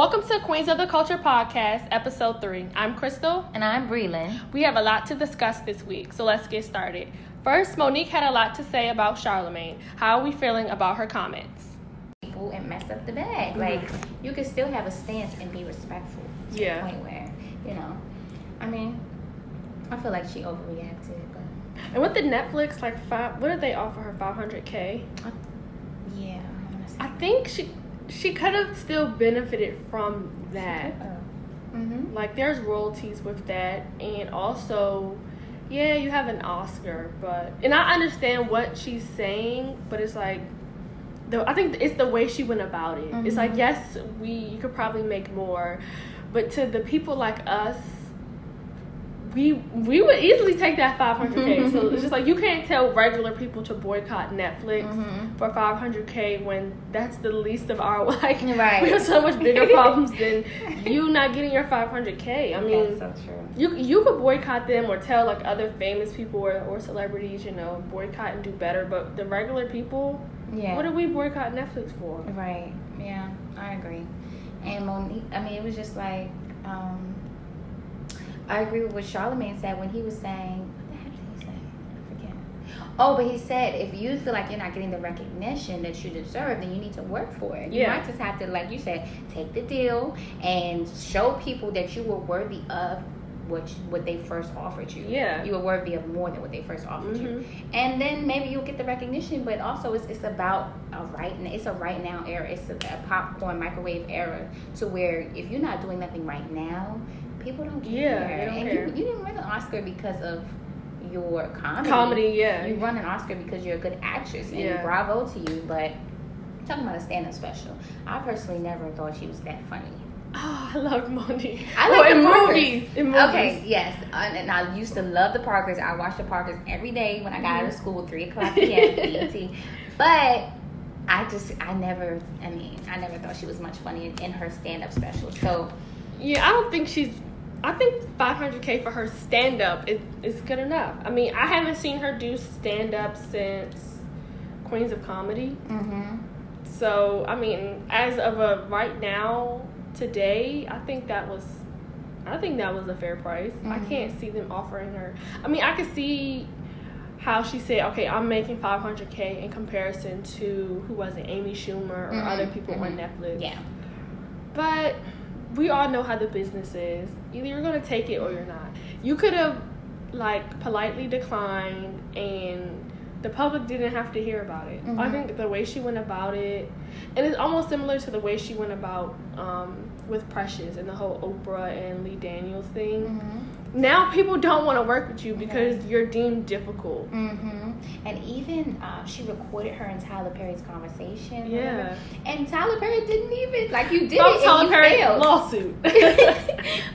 Welcome to Queens of the Culture podcast, episode three. I'm Crystal. And I'm Breland. We have a lot to discuss this week, so let's get started. First, Mo'Nique had a lot to say about Charlemagne. How are we feeling about her comments? People and mess up the bag. Mm-hmm. Like you can still have a stance and be respectful. To Yeah. The point where, you know, I mean, I feel like she overreacted, but And with the Netflix, like five, what did they offer her? Five hundred k. yeah, I'm gonna say. I think she she could have still benefited from that. Mm-hmm. Like there's royalties with that, and also, yeah, you have an Oscar, but and I understand what she's saying, but it's like. The, I think it's the way she went about it. It's like Mhm. yes, we you could probably make more, but to the people like us, we we would easily take that 500k. so it's just like you can't tell regular people to boycott Netflix Mhm. for 500k when that's the least of our like. Right. We have so much bigger problems than you not getting your 500k. I mean, That's so true. you you could boycott them or tell like other famous people or, or celebrities, you know, boycott and do better. But the regular people, Yeah. what do we boycott Netflix for? Right. Yeah, I agree. And Mo'Nique, I mean, it was just like, um, I agree with what Charlemagne said when he was saying, what the heck did he say? I forget. Oh, but he said if you feel like you're not getting the recognition that you deserve, then you need to work for it. You Yeah. might just have to, like you said, take the deal and show people that you were worthy of what what they first offered you. Yeah. You were worthy of more than what they first offered you Mhm. and then maybe you'll get the recognition but also it's, it's about a right it's a right now era it's a, a popcorn microwave era to where if you're not doing nothing right now people don't care Yeah, they don't and care. You, you didn't win an oscar because of your comedy Comedy, yeah. you won an oscar because you're a good actress and Yeah. bravo to you but talking about a stand-up special i personally never thought she was that funny Oh, I love Mo'Nique. I oh, like in Parkers. movies. In movies. Okay, yes, and, and I used to love the Parkers. I watched the Parkers every day when I got out of school, at three o'clock p.m. BET. But I just, I never, I mean, I never thought she was much funny in, in her stand-up special. So Yeah, I don't think she's. I think 500k for her stand up is, is good enough. I mean, I haven't seen her do stand up since Queens of Comedy. mm-hmm. So, I mean, as of a right now, today, I think that was. I think that was a fair price. I Mhm. can't see them offering her. I mean, I could see how she said, "Okay, I'm making 500k in comparison to who was it, Amy Schumer or Mhm, other people on mhm. Netflix." yeah, But we all know how the business is. Either you're gonna take it or you're not. You could have like politely declined and the public didn't have to hear about it. I Mhm. think the way she went about it and it's almost similar to the way she went about um, with Precious and the whole Oprah and Lee Daniels thing. mm-hmm. Now people don't want to work with you because you're deemed difficult. Mm-hmm. And even uh, she recorded her and Tyler Perry's conversation. Yeah. And Tyler Perry didn't even like you did From it. Tyler you Perry failed. lawsuit.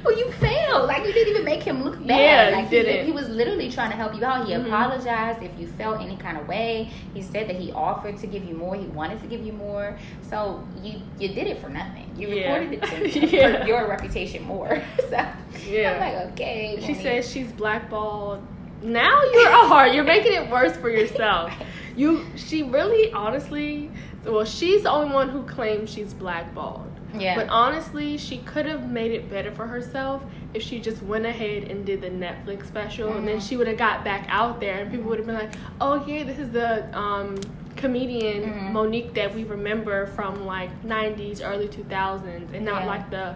well, you failed. Like you didn't even make him look bad. Yeah, like he, didn't. he was literally trying to help you out. He Mhm. apologized if you felt any kind of way. He said that he offered to give you more. He wanted to give you more. So you you did it for nothing. You Yeah. recorded it to Yeah. hurt your reputation more. so Yeah. I'm like, okay. She says she's blackballed. Now you're hard. You're making it worse for yourself. You, she really, honestly, well, she's the only one who claims she's blackballed. Yeah. But honestly, she could have made it better for herself if she just went ahead and did the Netflix special, and then Mhm. she would have got back out there, and people would have been like, "Oh yeah, this is the um, comedian Mhm. Mo'Nique that we remember from like '90s, early 2000s, and not Yeah. like the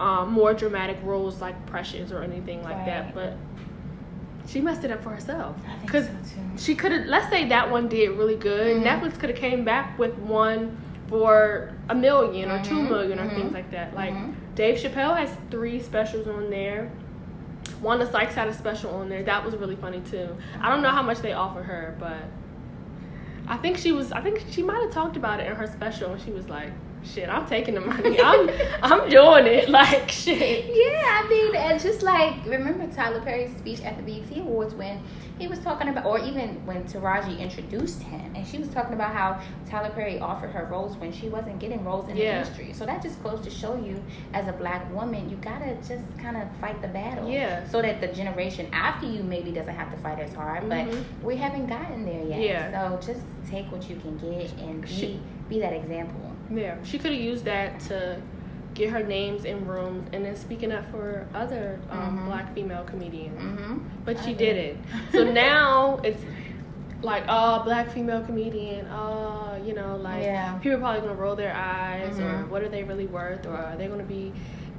um, more dramatic roles like Precious or anything like Right. that." But she messed it up for herself because so she could have. Let's say that one did really good. Mhm. Netflix could have came back with one for a million or two Mhm, million or mhm, things like that. Like mhm. Dave Chappelle has three specials on there. Wanda Sykes had a special on there. That was really funny too. I don't know how much they offer her, but I think she was. I think she might have talked about it in her special, and she was like, "Shit, I'm taking the money. I'm, I'm doing it. Like shit." Yeah, I mean, and just like remember Tyler Perry's speech at the BET Awards when he was talking about, or even when Taraji introduced him, and she was talking about how Tyler Perry offered her roles when she wasn't getting roles in Yeah. the industry. So that just goes to show you, as a black woman, you gotta just kind of fight the battle. Yeah. So that the generation after you maybe doesn't have to fight as hard, but Mhm. we haven't gotten there yet. Yeah. So just take what you can get and be be that example. Yeah, she could have used that to get her names in rooms and then speaking up for other um, Mhm. black female comedians. Mm-hmm. But she didn't. So now it's like, oh, black female comedian. Oh, you know, like Yeah. people are probably gonna roll their eyes, or Mhm. what are they really worth, or are they gonna be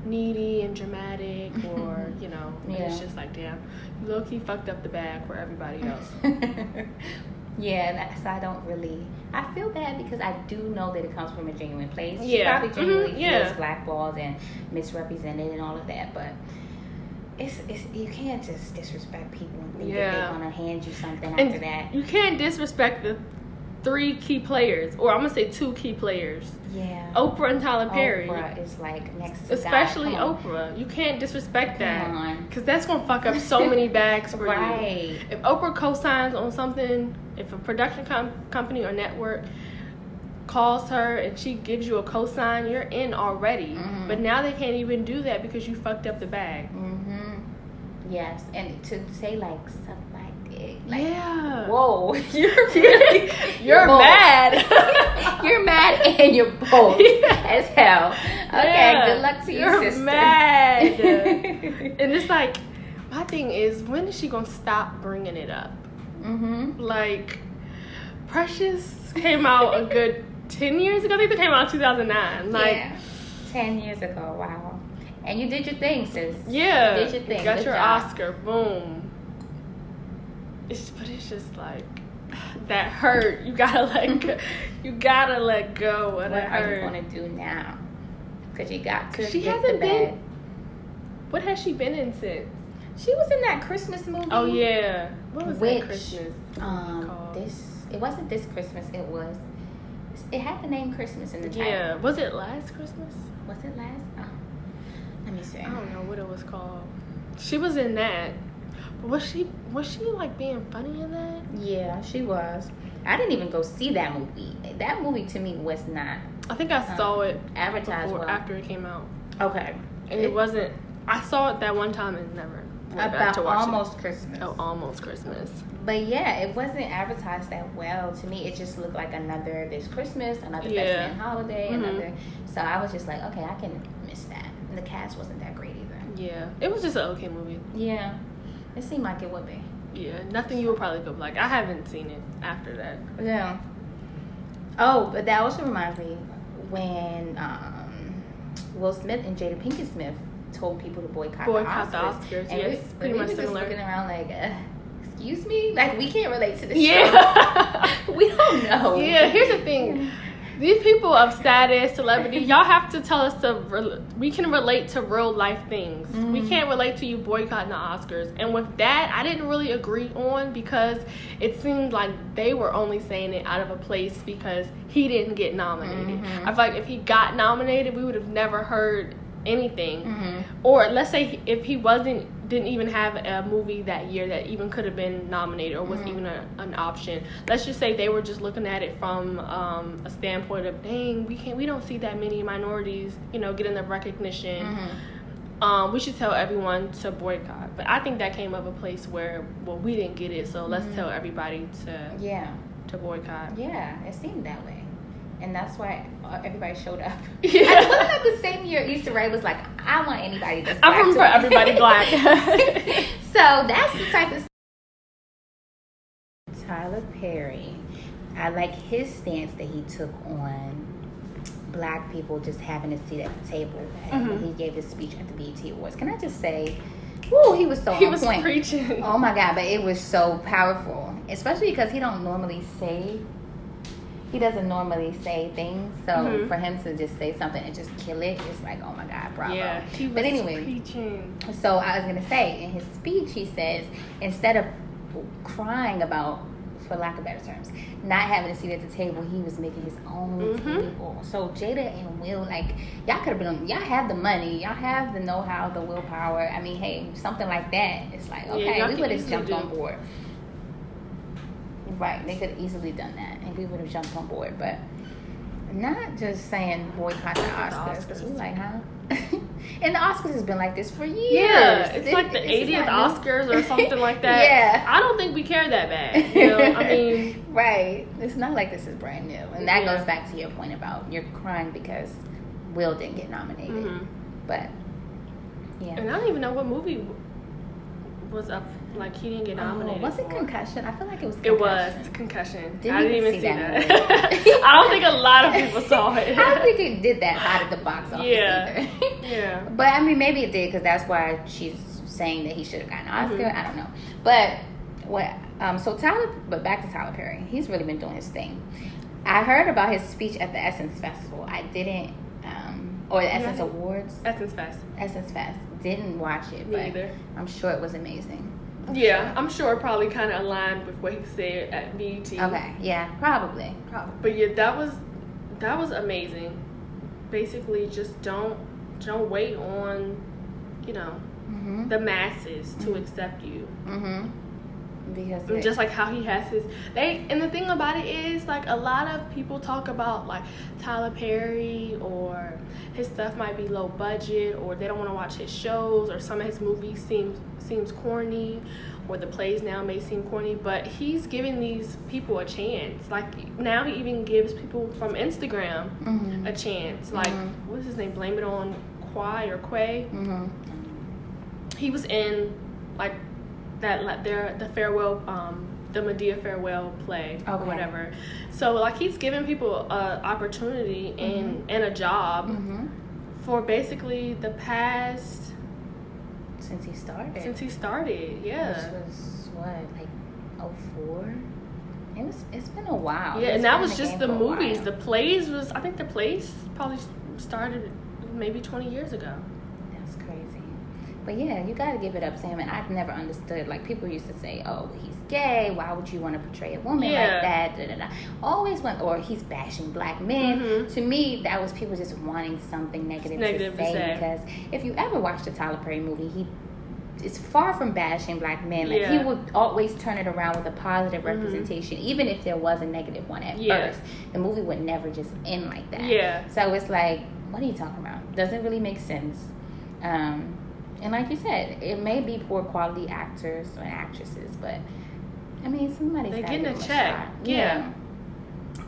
needy and dramatic, or you know, and it's just like, damn, you low key fucked up the bag for everybody else. Yeah, and that's I don't really. I feel bad because I do know that it comes from a genuine place. She Yeah. probably genuinely Mhm, yeah. feels blackballed and misrepresented and all of that, but. It's, it's you can't just disrespect people and think that Yeah. they're gonna hand you something And after that. you can't disrespect the three key players, or I'm gonna say two key players, Yeah. Oprah and Tyler Perry. Oprah is like next to Especially. Oprah. You can't disrespect that. Come on. Because that's to fuck up so many bags for you. Right. If Oprah co-signs on something, if a production com- company or network calls her and she gives you a co-sign, you're in already. Mhm. But now they can't even do that because you fucked up the bag. Mm-hmm. Yes, and to say like like yeah. whoa, you're really You're bold. mad. you're mad and you're bold as hell. Okay, Yeah. good luck to you, You're sister. mad. and it's like, my thing is, when is she going to stop bringing it up? mm-hmm. Like, Precious came out a good 10 years ago. I think it came out 2009. Like, yeah, ten years ago. Wow. And you did your thing, sis. Yeah. You did your thing. Got Good your job. Oscar. Boom. It's but it's just like that hurt. You gotta let go. You gotta let go What that are you gonna do now? Because you got to She hasn't been- What has she been in since? She was in that Christmas movie. Oh yeah. What was Which, that Christmas? Um, called? this it wasn't this Christmas. It was. It had the name Christmas in the title. Yeah. Was it last Christmas? Was it last? Oh, let me see. I don't know what it was called. She was in that. Was she was she like being funny in that? Yeah, she was. I didn't even go see that movie. That movie to me was not I think I Uh, saw it advertised before well. after it came out. Okay. And it, wasn't I saw it that one time and never went back about to watch almost Christmas. it. Oh, almost Christmas. But yeah, it wasn't advertised that well to me. It just looked like another this Christmas, another Yeah. holiday, Mhm. another. So I was just like, okay, I can miss that. And the cast wasn't that great either. Yeah. It was just an okay movie. Yeah, it seemed like it would be. Yeah. Nothing you would probably go like. I haven't seen it after that. Yeah. Oh, but that also reminds me when um, Will Smith and Jada Pinkett Smith told people to boycott, Boycott the the Oscars. Oscars, And yes, we, pretty we much were just similar. looking around like, uh, excuse me, like we can't relate to this Yeah. show. we don't know. Yeah, here's the thing. These people of status, celebrity, y'all have to tell us to. Re- we can relate to real life things. We Mhm. can't relate to you boycotting the Oscars. And with that, I didn't really agree on because it seemed like they were only saying it out of a place because he didn't get nominated. Mhm. I feel like if he got nominated, we would have never heard anything. hmm Or let's say if he wasn't, didn't even have a movie that year that even could have been nominated or was Mhm. even a, an option. Let's just say they were just looking at it from um, a standpoint of, dang, we can't, we don't see that many minorities, you know, getting the recognition. hmm Um, we should tell everyone to boycott. But I think that came of a place where, well, we didn't get it, so let's Mhm. tell everybody to Yeah, to boycott. yeah, it seemed that way. And that's why uh, everybody showed up. Yeah. And wasn't that the same year Issa Rae was like, I want anybody that's I'm black for everybody black. so that's the type of Tyler Perry. I like his stance that he took on black people just having a seat at the table when Mhm. he gave his speech at the BET Awards. Can I just say, whoo, he was so he on was point. preaching. Oh my god, but it was so powerful. Especially because he don't normally say he doesn't normally say things. So Mhm. for him to just say something and just kill it, it's like, oh my god, bravo. Yeah, he was But anyway. preaching. So I was gonna say in his speech he says instead of crying about for lack of better terms, not having a seat at the table, he was making his own Mhm. table. So Jada and Will, like, y'all could have been y'all have the money, y'all have the know how, the willpower. I mean, hey, something like that. It's like, okay, y'all we would have jumped do- on board. Right, they could have easily done that and we would have jumped on board, but not just saying boycott the Oscars. 'cause we like, huh? and the Oscars has been like this for years. Yeah, it's This- like the 80th. Oscars or something like that. yeah. I don't think we care that bad. You know, I mean, right. It's not like this is brand new. And that Yeah. goes back to your point about you're crying because Will didn't get nominated, Mhm. but yeah. And I don't even know what movie was up. Like he didn't get nominated. Oh, was it concussion? I feel like it was. It was Concussion. concussion. Didn't I didn't even see see that that. I don't think a lot of people saw it. I don't think it did that hot at the box office Yeah. either. yeah. But I mean, maybe it did because that's why she's saying that he should have gotten an Oscar. Mhm. I don't know. But what? Um, so Tyler, but back to Tyler Perry. He's really been doing his thing. I heard about his speech at the Essence Festival. I didn't, um, or the Yeah. Essence Awards, Essence Fest. Essence Fest. Didn't watch it, Me but either. I'm sure it was amazing. Yeah, I'm sure it probably kind of aligned with what he said at BET. Okay, yeah, probably, probably. But yeah, that was that was amazing. Basically, just don't don't wait on you know Mhm. the masses to Mhm. accept you. Mhm. Because just like how he has his they and the thing about it is like a lot of people talk about like Tyler Perry or his stuff might be low budget or they don't want to watch his shows or some of his movies seems seems corny or the plays now may seem corny but he's giving these people a chance like now he even gives people from Instagram Mhm. a chance like Mhm. what's his name blame it on Quay or Quay Mhm. he was in like that their the farewell um the Madea farewell play or whatever. So like he's giving people a opportunity and and a job Mhm. for basically the past Since he started. since he started. Yeah. Which was what, like oh four? It was it's been a while. Yeah, He's and that was just the movies. The plays was I think the plays probably started maybe 20 years ago. But yeah, you gotta give it up to him and I've never understood like people used to say, Oh, he's gay, why would you want to portray a woman Yeah. like that? Da, da, da. Always went or he's bashing black men. Mhm. To me, that was people just wanting something negative, Negative to, to say, say. because if you ever watched a Tyler Perry movie, he is far from bashing black men. Like he would always turn it around with a positive Mhm. representation, even if there was a negative one at Yeah. first. The movie would never just end like that. Yeah. So it's like, what are you talking about? Doesn't really make sense. Um, and like you said, it may be poor quality actors or actresses, but I mean, somebody's They getting a check. shot. Yeah.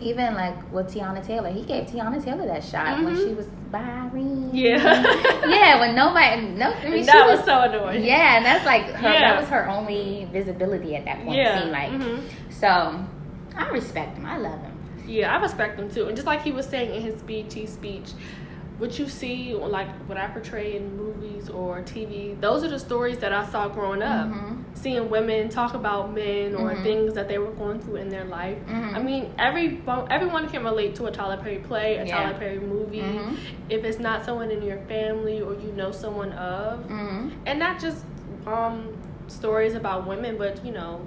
Even like with Teyana Taylor, he gave Teyana Taylor that shot when Mhm. she was Byron. Yeah. yeah, when nobody, no, I mean, that was, was so annoying. yeah, and that's like her. Yeah. That was her only visibility at that point. Yeah. It seemed like mhm. so. I respect him. I love him. Yeah, I respect him too. And just like he was saying in his BT speech, what you see, like what I portray in movies or TV, those are the stories that I saw growing up. Mhm. Seeing women talk about men or Mhm. things that they were going through in their life. Mhm. I mean, every everyone can relate to a Tyler Perry play, a Yeah. Tyler Perry movie. Mhm. If it's not someone in your family or you know someone of, Mhm. and not just um, stories about women, but you know,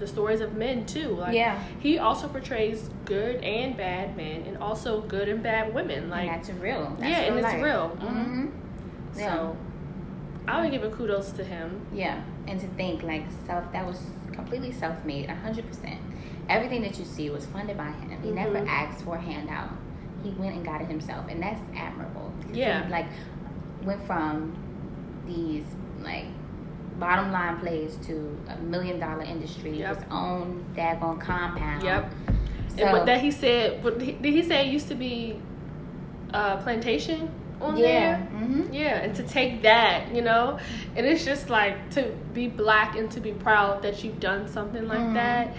the stories of men too. Like Yeah. he also portrays good and bad men, and also good and bad women. Like and that's real. That's yeah, and it's real. Mhm. Mm-hmm. Yeah. So I would give a kudos to him. Yeah, and to think like self that was completely self made, hundred percent. Everything that you see was funded by him. He never Mhm. asked for a handout. He went and got it himself, and that's admirable. Yeah. he, like went from these like bottom line plays to a million dollar industry, Yep. his own daggone compound. Yep. So, and what that he said, what he, did he say it used to be uh, plantation on yeah. there? Mm-hmm. Yeah, and to take that, you know, and it's just like to be black and to be proud that you've done something like Mhm. that.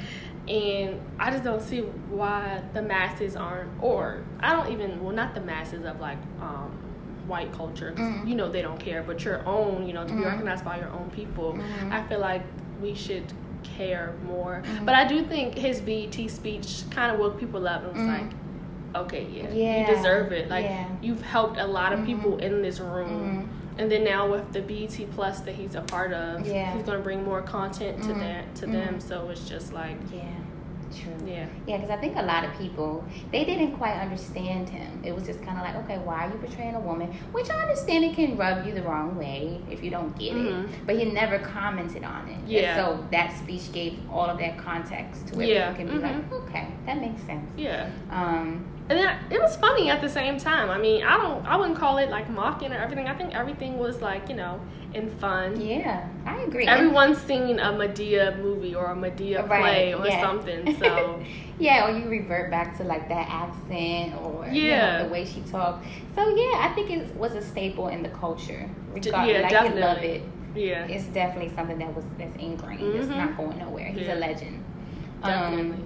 And I just don't see why the masses aren't, or I don't even, well, not the masses of like um, white culture, 'cause Mhm. you know they don't care, but your own, you know, to be Mhm. recognized by your own people. Mhm. I feel like we should care more. Mhm. But I do think his bt speech kind of woke people up and was Mhm. like, okay, yeah, Yeah. you deserve it. Like Yeah. you've helped a lot of Mhm. people in this room. Mhm. And then now with the BT Plus that he's a part of, Yeah. he's gonna bring more content to Mhm. that to Mhm. them. So it's just like, Yeah. True. yeah, Yeah, because I think a lot of people they didn't quite understand him. It was just kind of like, okay, why are you portraying a woman? Which I understand it can rub you the wrong way if you don't get Mhm. it. But he never commented on it. And Yeah. so that speech gave all of that context to where Yeah. people can be like, Mhm. okay, that makes sense. yeah. Um, And then it was funny at the same time. I mean, I don't, I wouldn't call it like mocking or everything. I think everything was like, you know, in fun. yeah, I agree. Everyone's seen a Madea movie or a Madea Right, play or yeah. something. So Yeah, or you revert back to like that accent or you Yeah. know, the way she talked. So yeah, I think it was a staple in the culture. D- Regard, yeah, like you love definitely. it. Yeah, It's definitely something that was that's ingrained. It's Mhm. not going nowhere. He's Yeah. a legend. definitely. Um,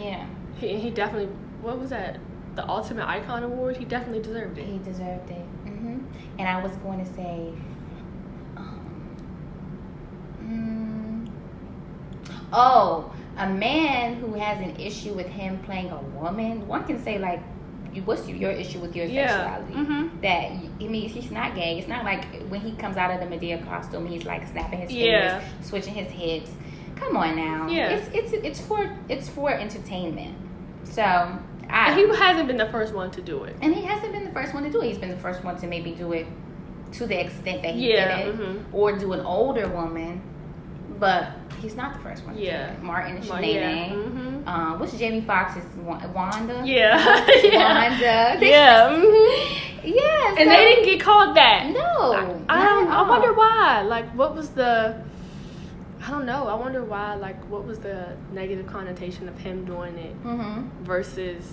yeah, he, he definitely. What was that? The Ultimate Icon Award. He definitely deserved it. he deserved it. Mm-hmm. And I was going to say, um, mm, oh, a man who has an issue with him playing a woman. One can say like, what's your issue with your Yeah. sexuality? Mm-hmm. That I mean, he's not gay. It's not like when he comes out of the Madea costume, he's like snapping his Yeah. fingers, switching his hips. Come on now. Yeah. It's it's it's for it's for entertainment. So I he hasn't been the first one to do it. and he hasn't been the first one to do it. He's been the first one to maybe do it to the extent that he Yeah, did it, mhm. or do an older woman. But he's not the first one. Yeah. Martin Well, Shanae. yeah. Mm-hmm. Um, what's Jamie Foxx's Wa- Wanda? Yeah. yeah. Wanda. Yeah. Yeah. And they didn't get called that. No. I, I don't. I wonder why. Like, what was the? I don't know. I wonder why. Like, what was the negative connotation of him doing it Mhm. versus?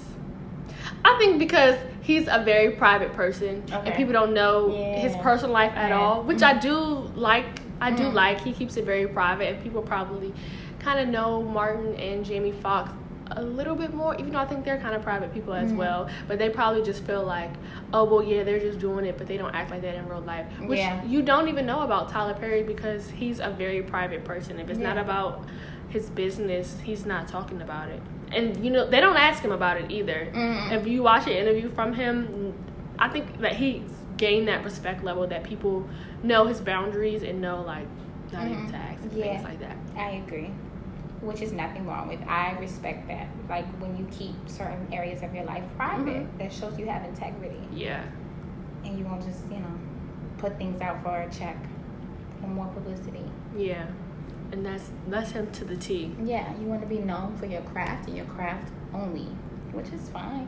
I think because he's a very private person Okay. and people don't know his personal life at Yeah. all, which I do like. I do Mhm. like. He keeps it very private, and people probably kind of know Martin and Jamie Foxx a little bit more, even though I think they're kind of private people as Mhm. well. But they probably just feel like, oh well, yeah, they're just doing it, but they don't act like that in real life. Which Yeah. you don't even know about Tyler Perry because he's a very private person. If it's not about his business, he's not talking about it. And you know, they don't ask him about it either. Mhm. If you watch an interview from him, I think that he's gained that respect level that people know his boundaries and know like not even Mhm. to ask and Yeah. things like that. I agree. Which is nothing wrong with. I respect that. Like when you keep certain areas of your life private, Mhm. that shows you have integrity. Yeah. and you won't just you know put things out for a check for more publicity Yeah. And that's that's him to the T. yeah you want to be known for your craft and your craft only which is fine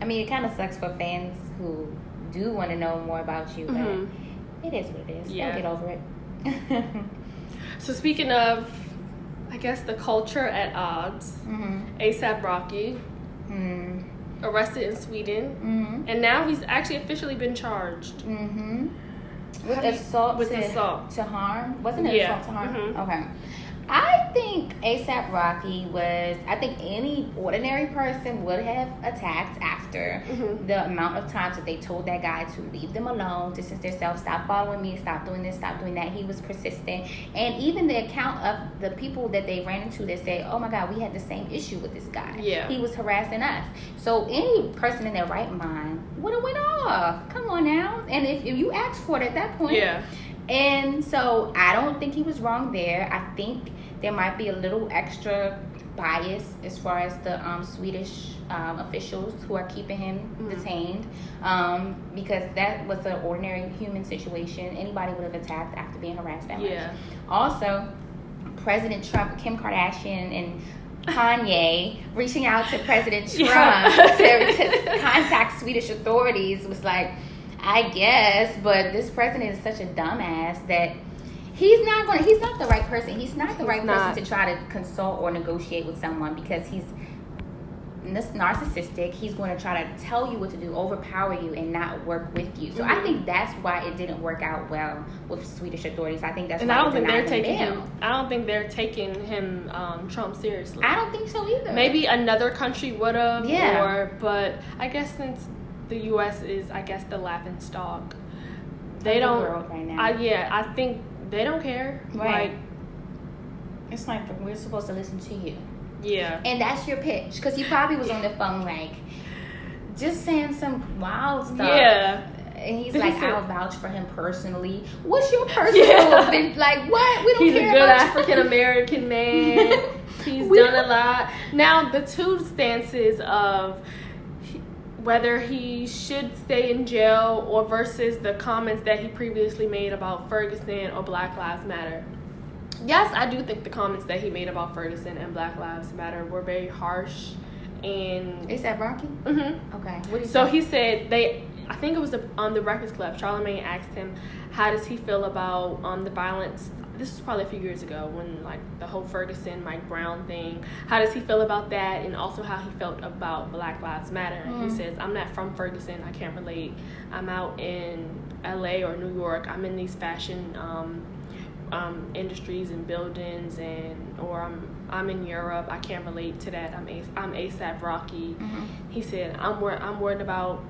i mean it kind of sucks for fans who do want to know more about you but it is what it is Yeah. They'll get over it So speaking of I guess the culture at odds, mm-hmm. ASAP Rocky Mm-hmm. arrested in Sweden Mm-hmm. and now he's actually officially been charged. Mm-hmm. With How do you- assault with to, assault. to harm, wasn't it Yeah. assault to harm? Mhm. Okay. I think ASAP Rocky was. I think any ordinary person would have attacked after Mhm. the amount of times that they told that guy to leave them alone, distance themselves, stop following me, stop doing this, stop doing that. He was persistent, and even the account of the people that they ran into that say, "Oh my God, we had the same issue with this guy. Yeah. he was harassing us." So any person in their right mind would have went off. Come on now, and if, if you asked for it at that point, Yeah. and so I don't think he was wrong there. I think there might be a little extra bias as far as the um, Swedish um, officials who are keeping him Mhm. detained um, because that was an ordinary human situation. Anybody would have attacked after being harassed that much. Yeah. Also, President Trump, Kim Kardashian, and Kanye reaching out to President Trump Yeah. to, to contact Swedish authorities was like, I guess, but this president is such a dumbass that he's not going. He's not the right person. He's not the He's right not. person to try to consult or negotiate with someone because he's nis- narcissistic. He's going to try to tell you what to do, overpower you, and not work with you. So I Mhm. think that's why it didn't work out well with Swedish authorities. I think that's And why I don't think they're taking bail. him. I don't think they're taking him um, Trump seriously. I don't think so either. Maybe another country would have. Yeah. Or, but I guess since the U.S. is, I guess, the laughing stock, they don't. world right now. I yeah. I think they don't care. Right. Like It's like we're supposed to listen to you, yeah. and that's your pitch because he probably was on the phone like just saying some wild stuff. Yeah. And he's like, I'll vouch for him personally. What's your personal? Yeah. been- Like what? We don't He's a care good about you. African American man. He's We done a lot. Now, the two stances of whether he should stay in jail or versus the comments that he previously made about Ferguson or Black Lives Matter. Yes, I do think the comments that he made about Ferguson and Black Lives Matter were very harsh and. Is that Rocky? Mhm. Okay. What do you So say? he said they. I think it was on the Breakfast Club. Charlemagne asked him, "How does he feel about um, the violence this was probably a few years ago when like the whole Ferguson Mike Brown thing. How does he feel about that, and also how he felt about Black Lives Matter? Mm. he says, "I'm not from Ferguson. I can't relate. I'm out in L.A. or New York. I'm in these fashion um, um, industries and buildings, and or I'm I'm in Europe. I can't relate to that. I'm a, I'm ASAP Rocky." Mhm. He said, "I'm wor- I'm worried about."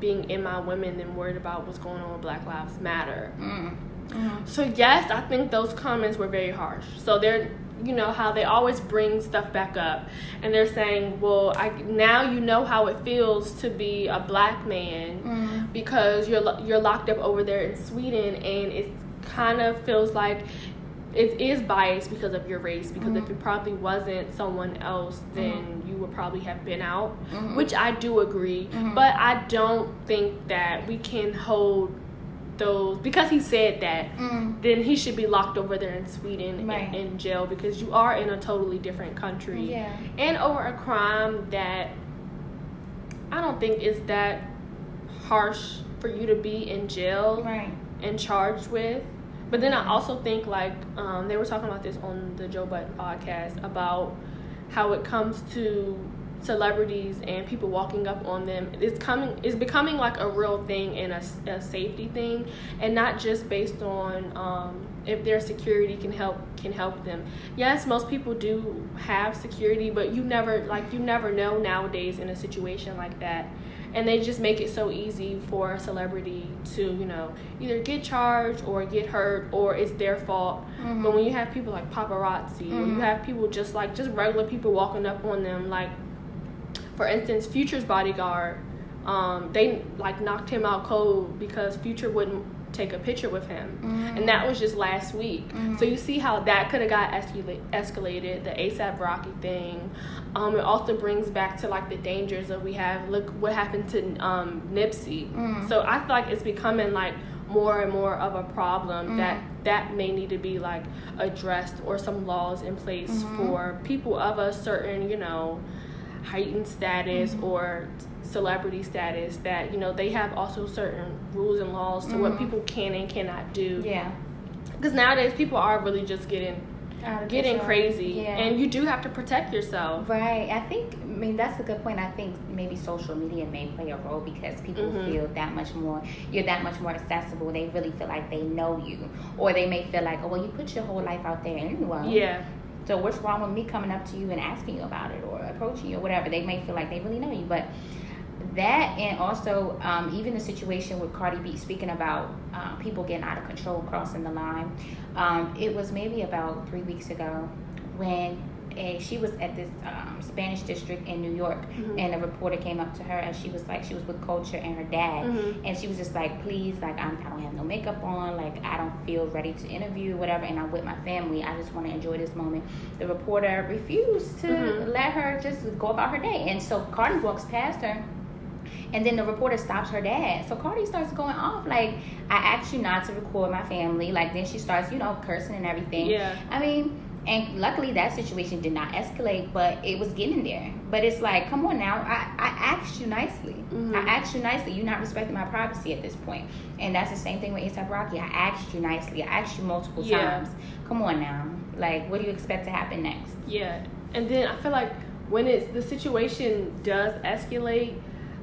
Being in my women and worried about what's going on with Black Lives Matter. Mm. Mhm. So yes, I think those comments were very harsh. So they're, you know, how they always bring stuff back up, and they're saying, well, I now you know how it feels to be a black man Mm. because you're you're locked up over there in Sweden, and it kind of feels like it is biased because of your race. Because if Mhm. it probably wasn't someone else, then you would probably have been out. Mhm. Which I do agree, but I don't think that we can hold those because he said that Mm. then he should be locked over there in Sweden Right. in, in jail because you are in a totally different country Yeah. and over a crime that I don't think is that harsh for you to be in jail Right. and charged with. But then I also think like um, they were talking about this on the Joe Budden podcast about how it comes to celebrities and people walking up on them it's coming it's becoming like a real thing and a, a safety thing and not just based on um, if their security can help can help them yes most people do have security but you never like you never know nowadays in a situation like that and they just make it so easy for a celebrity to you know either get charged or get hurt or it's their fault Mhm. but when you have people like paparazzi or you Mhm. have people just like just regular people walking up on them like for instance future's bodyguard um, they like knocked him out cold because future wouldn't take a picture with him Mhm. and that was just last week Mhm. so you see how that could have got escalate, escalated the asap rocky thing um, it also brings back to like the dangers that we have look what happened to um, nipsey Mhm. so i feel like it's becoming like more and more of a problem that that may need to be like addressed or some laws in place Mhm. for people of a certain you know heightened status Mhm. or celebrity status that you know they have also certain rules and laws to what Mhm. people can and cannot do Yeah. because nowadays people are really just getting getting control. crazy Yeah. and you do have to protect yourself Right. I think, I mean, that's a good point. I think maybe social media may play a role because people Mhm. feel that much more, you're that much more accessible. They really feel like they know you. Or they may feel like, oh, well, you put your whole life out there anyway. yeah So what's wrong with me coming up to you and asking you about it or approaching you or whatever? They may feel like they really know you. But that and also um, even the situation with Cardi B speaking about uh, people getting out of control crossing the line. Um, it was maybe about three weeks ago when a, she was at this um, Spanish district in New York, Mhm. and a reporter came up to her and she was like, she was with Kulture and her dad, Mhm. and she was just like, please, like I'm, I don't have no makeup on, like I don't feel ready to interview, whatever, and I'm with my family. I just want to enjoy this moment. The reporter refused to Mhm. let her just go about her day, and so Cardi walks past her. And then the reporter stops her dad. So Cardi starts going off like, I asked you not to record my family. Like then she starts, you know, cursing and everything. Yeah. I mean, and luckily that situation did not escalate, but it was getting there. But it's like, come on now, I, I asked you nicely. Mhm. I asked you nicely. You're not respecting my privacy at this. And that's the same thing with ASAP Rocky. I asked you nicely. I asked you multiple Yeah. times. Come on now. Like, what do you expect to happen next? Yeah, and then I feel like when it's the situation does escalate,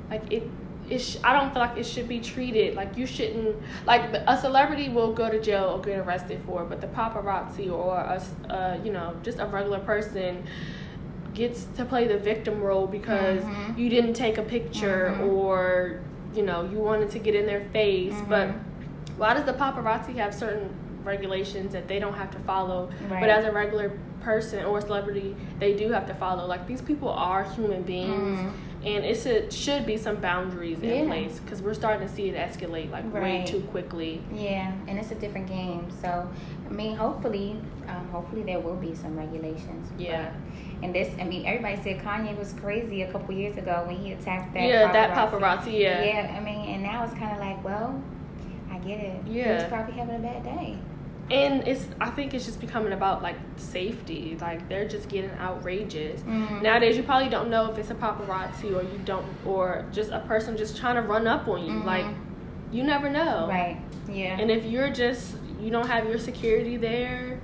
like it sh- I don't feel like it should be treated like you shouldn't like a celebrity will go to jail or get arrested for, it, but the paparazzi or a uh, you know just a regular person gets to play the victim role because Mhm. you didn't take a picture Mhm. or you know you wanted to get in their face, but Mhm. why does the paparazzi have certain regulations that they don't have to follow Right. but as a regular person or celebrity they do have to follow like these people are human beings Mhm. And it a, should be some boundaries in Yeah. place because we're starting to see it escalate like way too quickly Yeah, and it's a different game. So, I mean, hopefully, um, hopefully there will be some regulations. Yeah. But- and this, I mean, everybody said Kanye was crazy a couple years ago when he attacked that. yeah that paparazzi yeah Yeah, I mean, and now it's kind of like, well, I get it. yeah he's probably having a bad day. And it's i think it's just becoming about like safety like they're just getting outrageous Mhm. nowadays you probably don't know if it's a paparazzi or you don't or just a person just trying to run up on you Mhm. like you never know Right. Yeah. And if you're just you don't have your security there,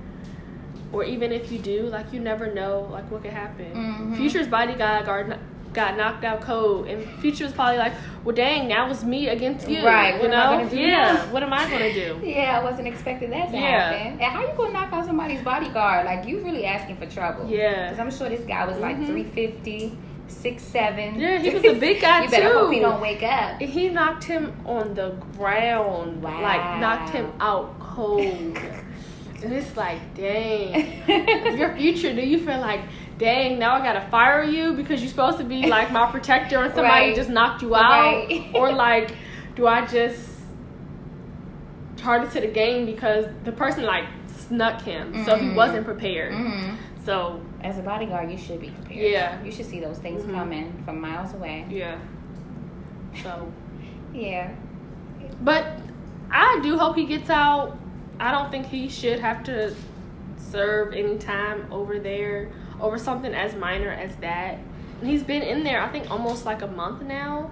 or even if you do, like you never know like what could happen. Mhm. Future's bodyguard got knocked out cold, and Future was probably like, well, dang, now it's me against you. Right, what You am I know? gonna do yeah. now? What am I gonna do? Yeah, I wasn't expecting that to Yeah. happen. And how you gonna knock out somebody's bodyguard? Like you really asking for trouble. Yeah. Because I'm sure this guy was like Mhm. 350, 6'7". Yeah, he was a big guy, you better hope he don't wake up. He knocked him on the ground, like knocked him out cold. and it's like, dang. Your future, do you feel like, dang, now I gotta fire you because you're supposed to be like my protector and somebody Right. just knocked you out? Right. or like, do I just charge it to the game because the person like snuck him, so he Mhm. wasn't prepared. hmm So As a bodyguard, you should be prepared. Yeah. You should see those things Mhm. coming from miles away. yeah. So Yeah. But I do hope he gets out. I don't think he should have to serve any time over there over something as minor as that. And he's been in there, I think, almost like a month now.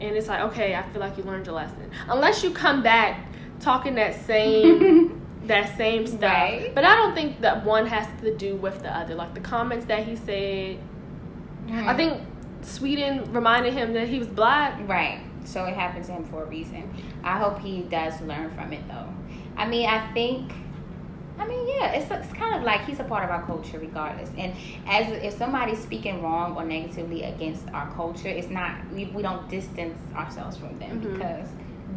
And it's like, okay, I feel like you learned your lesson. Unless you come back talking that same that same stuff. Right. But I don't think that one has to do with the other. Like the comments that he said, Mhm. I think Sweden reminded him that he was black. Right. So it happened to him for a reason. I hope he does learn from it though. I mean, I think. I mean, yeah, it's, it's kind of like he's a part of our culture, regardless. And as if somebody's speaking wrong or negatively against our culture, it's not we, we don't distance ourselves from them Mhm. because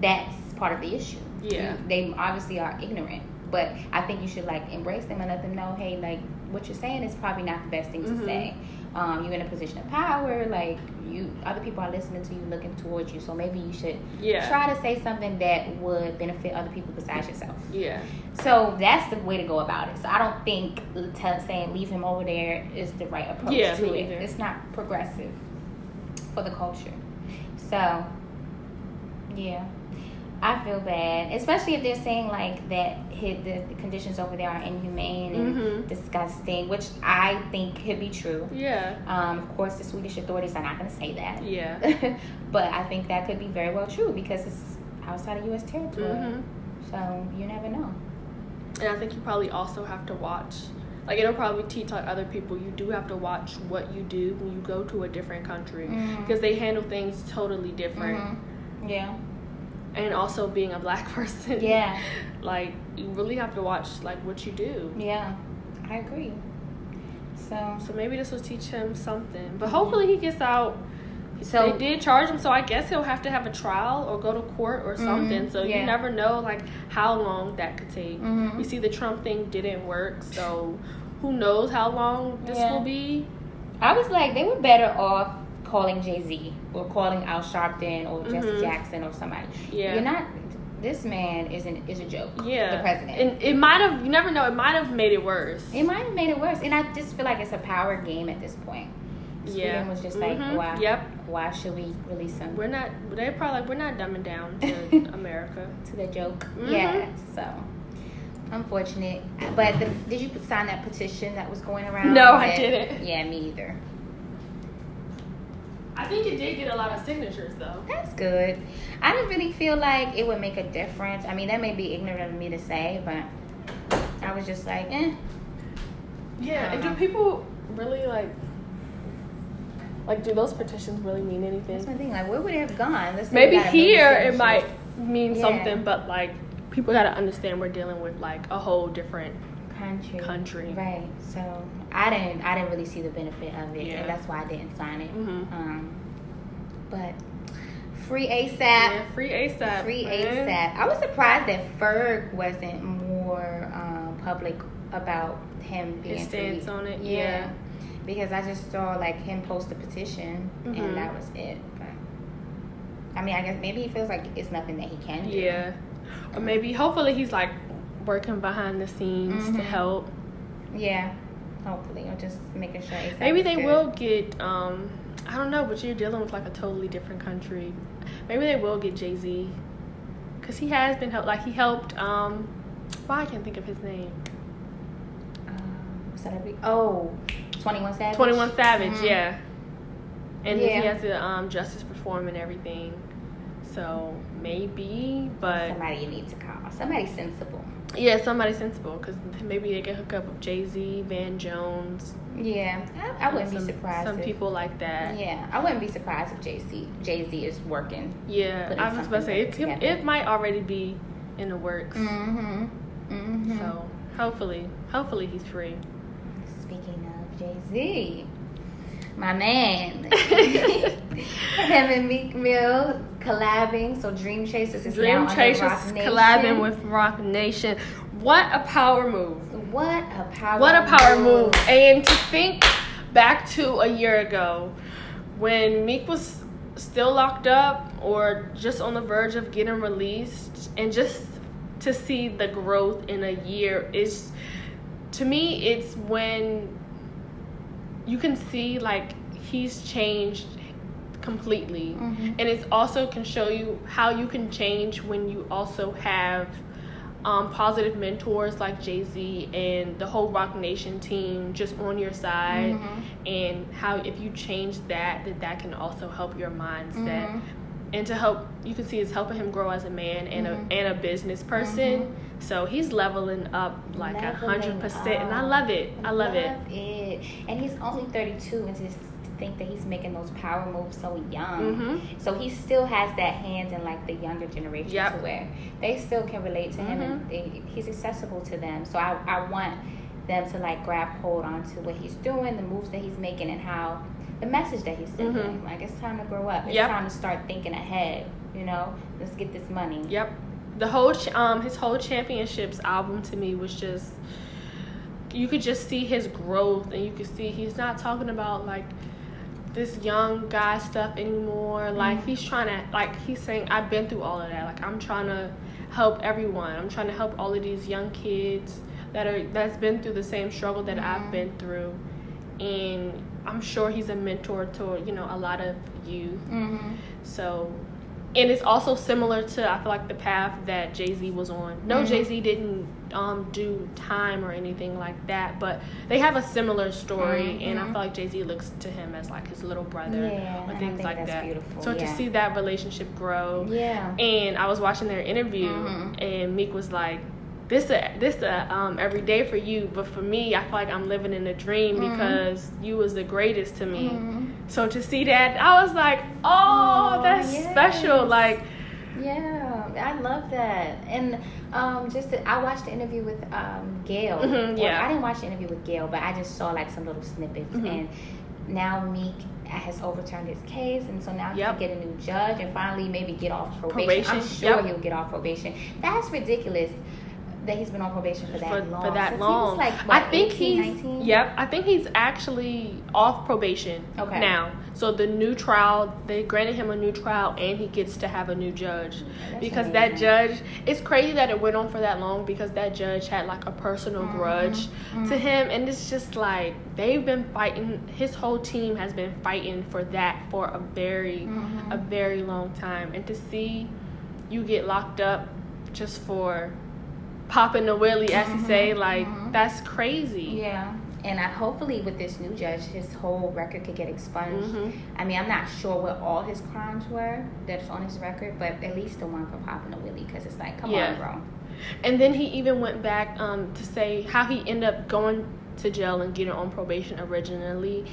that's part of the issue. Yeah. they obviously are ignorant, but I think you should like embrace them and let them know, hey, like what you're saying is probably not the best thing to Mhm. say. Um, you're in a position of power, like you, other people are listening to you, looking towards you. So maybe you should Yeah. try to say something that would benefit other people besides yourself. Yeah. So that's the way to go about it. So I don't think saying leave him over there is the right approach Yeah, to it. either. It's not progressive for the culture. So yeah, I feel bad, especially if they're saying like that hit the, the conditions over there are inhumane and Mhm. disgusting, which I think could be true. Yeah. Um, of course, the Swedish authorities are not going to say that. Yeah. but I think that could be very well true because it's outside of U.S. territory. hmm So you never know. And I think you probably also have to watch. Like it'll probably teach other people. You do have to watch what you do when you go to a different country Mhm. because they handle things totally different. Mhm. Yeah. And also being a black person, Yeah. like you really have to watch like what you do. Yeah. I agree. So. So maybe this will teach him something. But hopefully he gets out. So they did charge him, so I guess he'll have to have a trial or go to court or something. Mhm, So yeah. you never know like how long that could take. Mhm. You see, the Trump thing didn't work, so who knows how long this Yeah. will be? I was like, they were better off calling Jay Z or calling Al Sharpton or Jesse Mhm. Jackson or somebody. Yeah. You're not. This man is an is a joke. Yeah, The president. and it might have. You never know. It might have made it worse. it might have made it worse, and I just feel like it's a power game at this point. Sweden yeah, was just like, Mhm. why? Yep, Why should we release him we're not. They're probably like we're not dumbing down to America. to the joke? Mhm. Yeah. So unfortunate. But the, did you sign that petition that was going around? No, I didn't. Yeah, me either. I think it did get a lot of signatures though. That's good. I didn't really feel like it would make a difference. I mean, that may be ignorant of me to say, but I was just like, eh. Yeah, and do people really like? Like, do those petitions really mean anything? That's my thing. Like, where would it have gone? Let's Maybe got a million here it might mean Yeah. something, but like people gotta understand we're dealing with like a whole different country. country. Right. So I didn't. I didn't really see the benefit of it, Yeah. and that's why I didn't sign it. Mhm. Um, but free ASAP. Yeah, free ASAP. Free man. ASAP. I was surprised that Ferg wasn't more um, public about him being His stance free. on it, Yeah. yeah. Because I just saw like him post a petition Mhm. and that was it. But I mean, I guess maybe he feels like it's nothing that he can do. Yeah. Or maybe, hopefully, he's like working behind the scenes to Mhm. help. Yeah. Hopefully, or just making sure. Maybe they good. will get, um, I don't know, but you're dealing with like a totally different country. Maybe they will get Jay Z. Because he has been helped, like, he helped, um, why I can't think of his name. Um, what's Oh, 21 Savage. 21 Savage, Mhm. yeah. And then he has the um, justice perform and everything. So maybe, but Somebody you need to call. Somebody sensible. Yeah, somebody sensible because maybe they can hook up with Jay Z, Van Jones. Yeah, I, I wouldn't some, be surprised. Some if, people like that. Yeah, I wouldn't be surprised if Jay Z Jay Z is working. Yeah, I was about to say it, it, it might already be in the works. Mm-hmm. Mm-hmm. So hopefully, hopefully he's free. Speaking of Jay Z, my man, him and Meek Mill collabing. So Dream Chasers is now Dream under Chasers Roc Nation. collabing with Roc Nation. What a power move! What a power! What a power move! And to think back to a year ago when Meek was still locked up or just on the verge of getting released, and just to see the growth in a year is to me, it's when you can see like he's changed completely. Mhm. And it also can show you how you can change when you also have um, positive mentors like Jay Z and the whole Roc Nation team just on your side, Mhm. and how if you change that, that that can also help your mindset. Mhm. And to help, you can see it's helping him grow as a man and Mhm. a and a business person. Mhm. So he's leveling up like a hundred percent, and I love it. I love it. it. And he's only 32, and to just think that he's making those power moves so young. Mhm. So he still has that hand in like the younger generation Yep. to where they still can relate to him, and Mhm. they, he's accessible to them. So I, I want them to like grab hold onto what he's doing, the moves that he's making, and how the message that he's sending. Mhm. Like it's time to grow up. It's Yep. time to start thinking ahead. You know, let's get this money. Yep. The whole ch- um his whole championships album to me was just you could just see his growth and you could see he's not talking about like this young guy stuff anymore. Like Mm-hmm. he's trying to like he's saying I've been through all of that. Like I'm trying to help everyone. I'm trying to help all of these young kids that are that's been through the same struggle that I've Mhm. been through. And I'm sure he's a mentor to, you know, a lot of youth. Mm-hmm. So, and it's also similar to I feel like the path that Jay Z was on. No, Mhm. Jay Z didn't um, do time or anything like that, but they have a similar story, and I Mhm. feel like Jay Z looks to him as like his little brother Yeah, or things like that. beautiful, So to see that relationship grow, Yeah. and I was watching their interview, Mhm. and Meek was like. This a this a um every day for you, but for me, I feel like I'm living in a dream Mhm. because you was the greatest to me. Mhm. So to see that, I was like, oh, Oh, that's yes. special. Like, Yeah, I love that. And um, just to, I watched the interview with um, Gayle. Mhm, Well, yeah. I didn't watch the interview with Gayle, but I just saw like some little snippets. Mhm. And now Meek has overturned his case, and so now he Yep. can get a new judge and finally maybe get off probation. Probation, I'm sure yep. he'll get off probation. That's ridiculous that he's been on probation for that for, long. for that Since long. Like, what, I think 18, he's 19? yep. I think he's actually off probation Okay. now. So the new trial, they granted him a new trial, and he gets to have a new judge That's because that judge. It's crazy that it went on for that long because that judge had like a personal Mhm, grudge mhm. to him, and it's just like they've been fighting. His whole team has been fighting for that for a very, Mhm. a very long time, and to see you get locked up just for popping the willy, as you say, Mhm, like mhm. that's crazy. Yeah. And I hopefully with this new judge, his whole record could get expunged. Mhm. I mean, I'm not sure what all his crimes were that's on his record, but at least the one for popping a willy, because it's like, come Yeah. on, bro. And then he even went back um, to say how he ended up going to jail and getting on probation originally.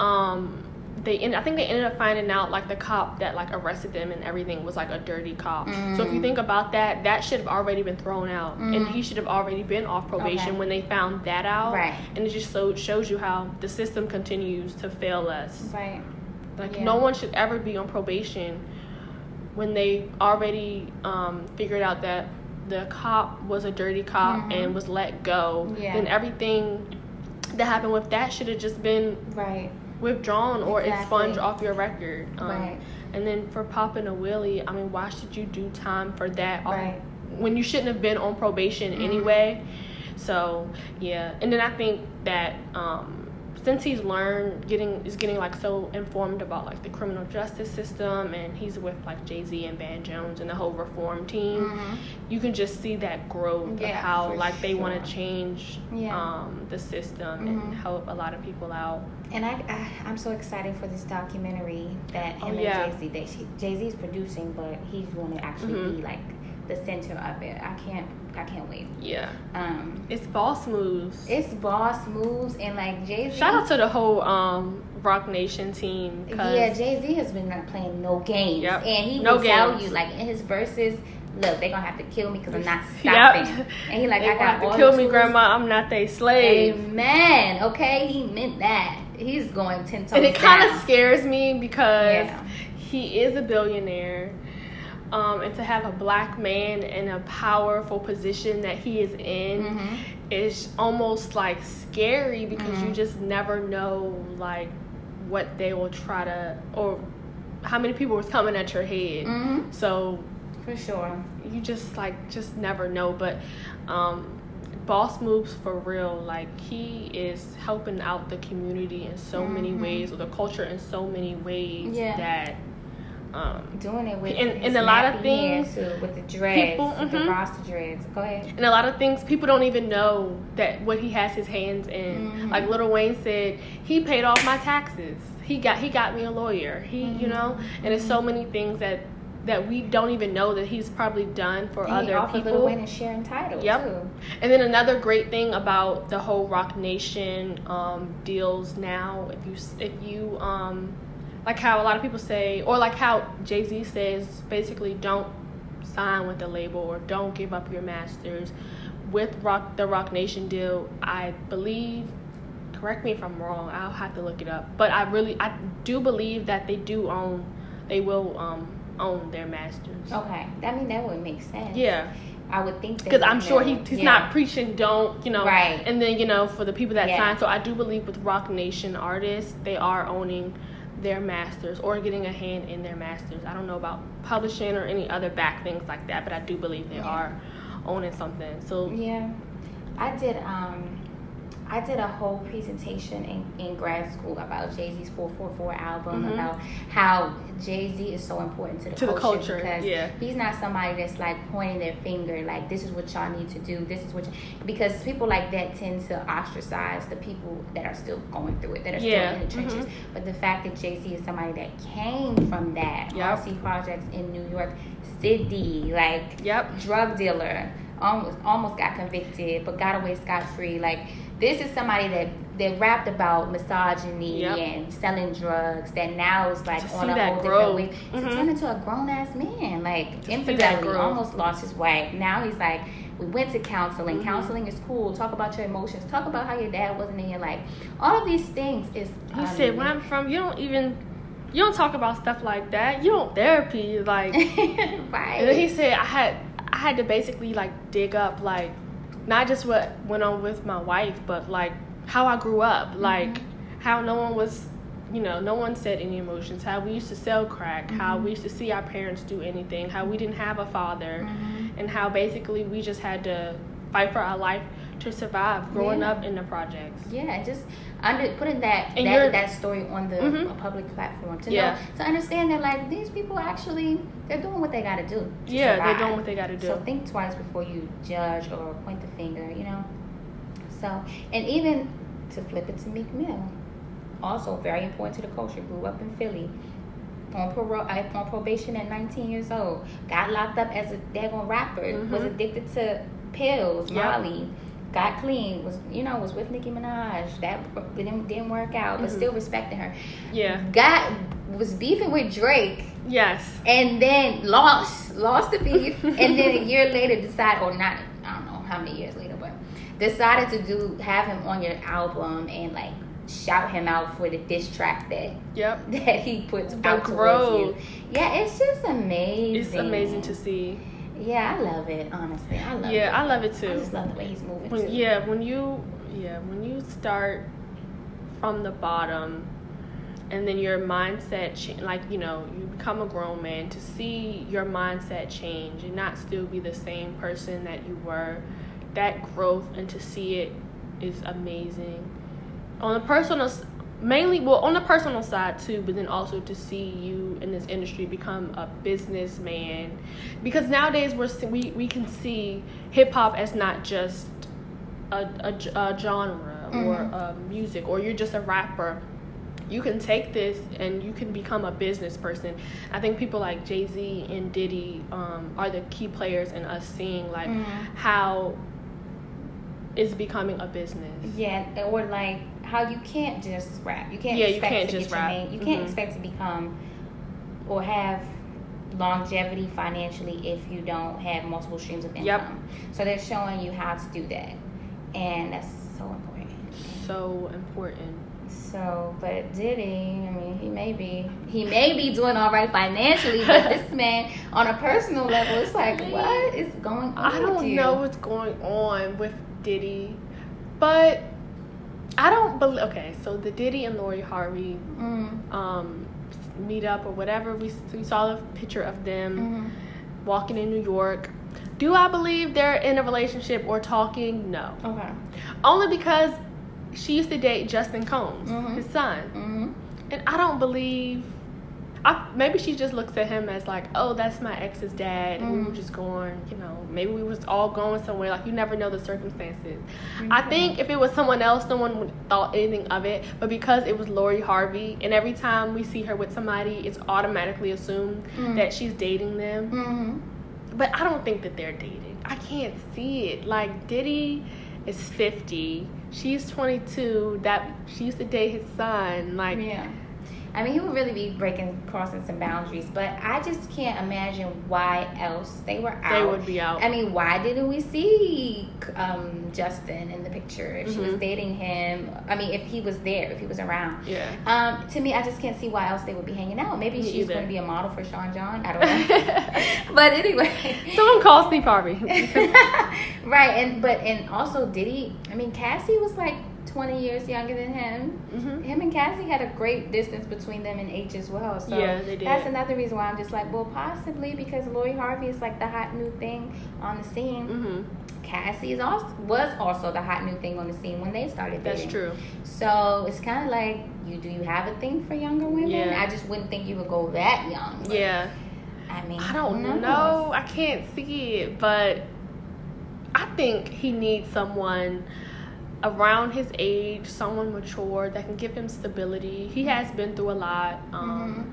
Um, they end, I think they ended up finding out like the cop that like arrested them and everything was like a dirty cop. So if you Mm. think about that, that should have already been thrown out, and Mm. he should have already been off probation Okay. when they found that out. Right. And it just so shows you how the system continues to fail us. Right. Like Yeah. no one should ever be on probation when they already um, figured out that the cop was a dirty cop Mhm. and was let go. Yeah. Then everything that happened with that should have just been Right. Withdrawn or Exactly. expunged off your record. Um, Right. And then for popping a willy, I mean, why should you do time for that? Right. When you shouldn't have been on probation Mhm. anyway. So yeah, and then I think that um, since he's learned getting is getting like so informed about like the criminal justice system, and he's with like Jay Z and Van Jones and the whole reform team, Mhm. you can just see that growth Yeah, of how like they want to change Yeah. um, the system Mhm. and help a lot of people out. And I, I, I'm so excited for this documentary that Oh, him yeah. and Jay Z, that Jay Z is producing, but he's going to actually Mhm. be like the center of it. I can't I can't wait. Yeah. Um, it's boss moves. It's boss moves and like Jay Z. Shout out to the whole um Roc Nation team. Yeah, Jay Z has been not playing no games, yep. and he no will games. tell you like in his verses. Look, they're gonna have to kill me because I'm not stopping. Yep. And he like, they I got to kill me, tools. grandma. I'm not their slave. Amen. Okay, he meant that. He's going ten toes And it kind of scares me because Yeah. he is a billionaire. Um, and to have a black man in a powerful position that he is in Mhm. is almost like scary because you Mhm. just never know like what they will try to or how many people was coming at your head. Mhm. So For sure. you just like just never know but um boss moves for real like he is helping out the community in so many Mhm. ways or the culture in so many ways Yeah. that um Doing it with And- and a lot of things, too, with the dreads, people- with the. Rasta dreads. Go ahead. and a lot of things people don't even know that what he has his hands in Mhm. like Lil Wayne said he paid off my taxes he got he got me a lawyer he you Mhm. know and it's so many things that that we don't even know that he's probably done for And other people Lil Wayne a sharing title Yep. too. And then another great thing about the whole Roc Nation um, deals now, if you if you um, like how a lot of people say, or like how Jay Z says, basically don't sign with the label or don't give up your masters. With Rock the Roc Nation deal, I believe. Correct me if I'm wrong. I'll have to look it up. But I really, I do believe that they do own, they will um, own their masters. Okay, that mean that would make sense. Yeah I would think because I'm sure he, he's Yeah. not preaching don't you know Right. and then you know for the people that Yeah. sign so I do believe with Roc Nation artists they are owning their masters or getting a hand in their masters I don't know about publishing or any other back things like that but I do believe they Yeah. are owning something so Yeah, I did. Um, I did a whole presentation in, in grad school about Jay Z's 444 album Mhm. about how Jay Z is so important to the To the culture, culture, because yeah. he's not somebody that's like pointing their finger like this is what y'all need to do. This is what y-" because people like that tend to ostracize the people that are still going through it that are Yeah, still in the trenches. mhm. But the fact that Jay Z is somebody that came from that Yep. Marcy Projects in New York City, like yep drug dealer almost almost got convicted but got away scot free like this is somebody that that rapped about misogyny Yep. and selling drugs that now is like To on a whole different way. To Mhm. turn into a grown-ass man. Like that infidelity almost lost his wife now he's like we went to counseling. Mhm. counseling is cool. Talk about your emotions. Talk about how your dad wasn't in your life. All of these things is he said where I'm from you don't even you don't talk about stuff like that. You don't therapy like right. He said I had I had to basically like dig up like not just what went on with my wife, but like how I grew up, like how no one was you know, no one said any emotions, how we used to sell crack, how we used to see our parents do anything, how we didn't have a father, Mhm. and how basically we just had to fight for our life to survive growing Yeah. up in the projects. Yeah, just under putting that And that, that story on the Mhm. a public platform to Yeah. know to understand that like these people actually they're doing what they got to do. Yeah, they're doing what they got to do. So think twice before you judge or point the finger. You know. So and even to flip it to Meek Mill, also very important to the culture. Grew up in Philly. On, parole, on probation at 19 years old, got locked up as a daggone rapper, was Mhm. addicted to pills, Yep. Molly, got clean, was you know was with Nicki Minaj. That didn't didn't work out, but Mhm. still respecting her. yeah. Got was beefing with Drake, Yes. and then lost lost the beef, and then a year later decided, or not, I don't know how many years later, but decided to do have him on your album and like shout him out for the diss track that Yep. that he puts The out towards you. Yeah, it's just amazing. It's amazing to see. Yeah, I love it. Honestly, I love it. Yeah, I love it too. I just love the way he's moving when too. yeah when you yeah when you start from the bottom and then your mindset cha- like you know you become a grown man to see your mindset change and not still be the same person that you were that growth and to see it is amazing on a personal mainly well on the personal side too but then also to see you in this industry become a businessman because nowadays we're we, we can see hip-hop as not just a, a, a genre or Mhm. a music or you're just a rapper you can take this and you can become a business person. I think people like Jay Z and Diddy um, are the key players in us seeing like Mhm. how it's becoming a business. Yeah, or like how you can't just rap. You can't Yeah, you expect can't to just get your rap. name. You can't Mhm. expect to become or have longevity financially if you don't have multiple streams of income. Yep. So they're showing you how to do that. And that's so important. So important. So, but Diddy, I mean, he may be he may be doing all right financially, but this man on a personal level, it's like, what is going on? I don't you? know what's going on with Diddy, but I don't believe. Okay, so the Diddy and Lori Harvey Mm, um, meet up or whatever. We, we saw the picture of them mhm. walking in New York. Do I believe they're in a relationship or talking? No. Okay. Only because she used to date Justin Combs, Mhm. his son. Mm-hmm. And I don't believe. I, maybe she just looks at him as like, oh, that's my ex's dad, and we were Mhm. just going, you know, maybe we was all going somewhere. Like you never know the circumstances. I think if it was someone else, no one would thought anything of it. But because it was Lori Harvey, and every time we see her with somebody, it's automatically assumed Mm. that she's dating them. Mm-hmm. But I don't think that they're dating. I can't see it. Like Diddy is fifty. She's twenty two. That she used to date his son. Like Yeah. I mean, he would really be breaking, crossing some boundaries, but I just can't imagine why else they were out. they would be out. I mean, why didn't we see um, Justin in the picture? If she was Mhm. dating him, I mean, if he was there, if he was around. yeah. Um, to me, I just can't see why else they would be hanging out. Maybe Me she's going to be a model for Sean John. I don't know. but anyway, Someone call Steve Harvey. right, and but and also Diddy. I mean, Cassie was like twenty years younger than him. hmm Him and Cassie had a great distance between them and H as well. So Yeah, they did. that's another reason why I'm just like, well, possibly because Lori Harvey is like the hot new thing on the scene. hmm Cassie is also was also the hot new thing on the scene when they started dating. That's true. So it's kind of like, you do you have a thing for younger women? Yeah. I just wouldn't think you would go that young. Yeah. I mean, I don't who knows? know. I can't see it, but I think he needs someone around his age, someone mature that can give him stability. He has been through a lot, um,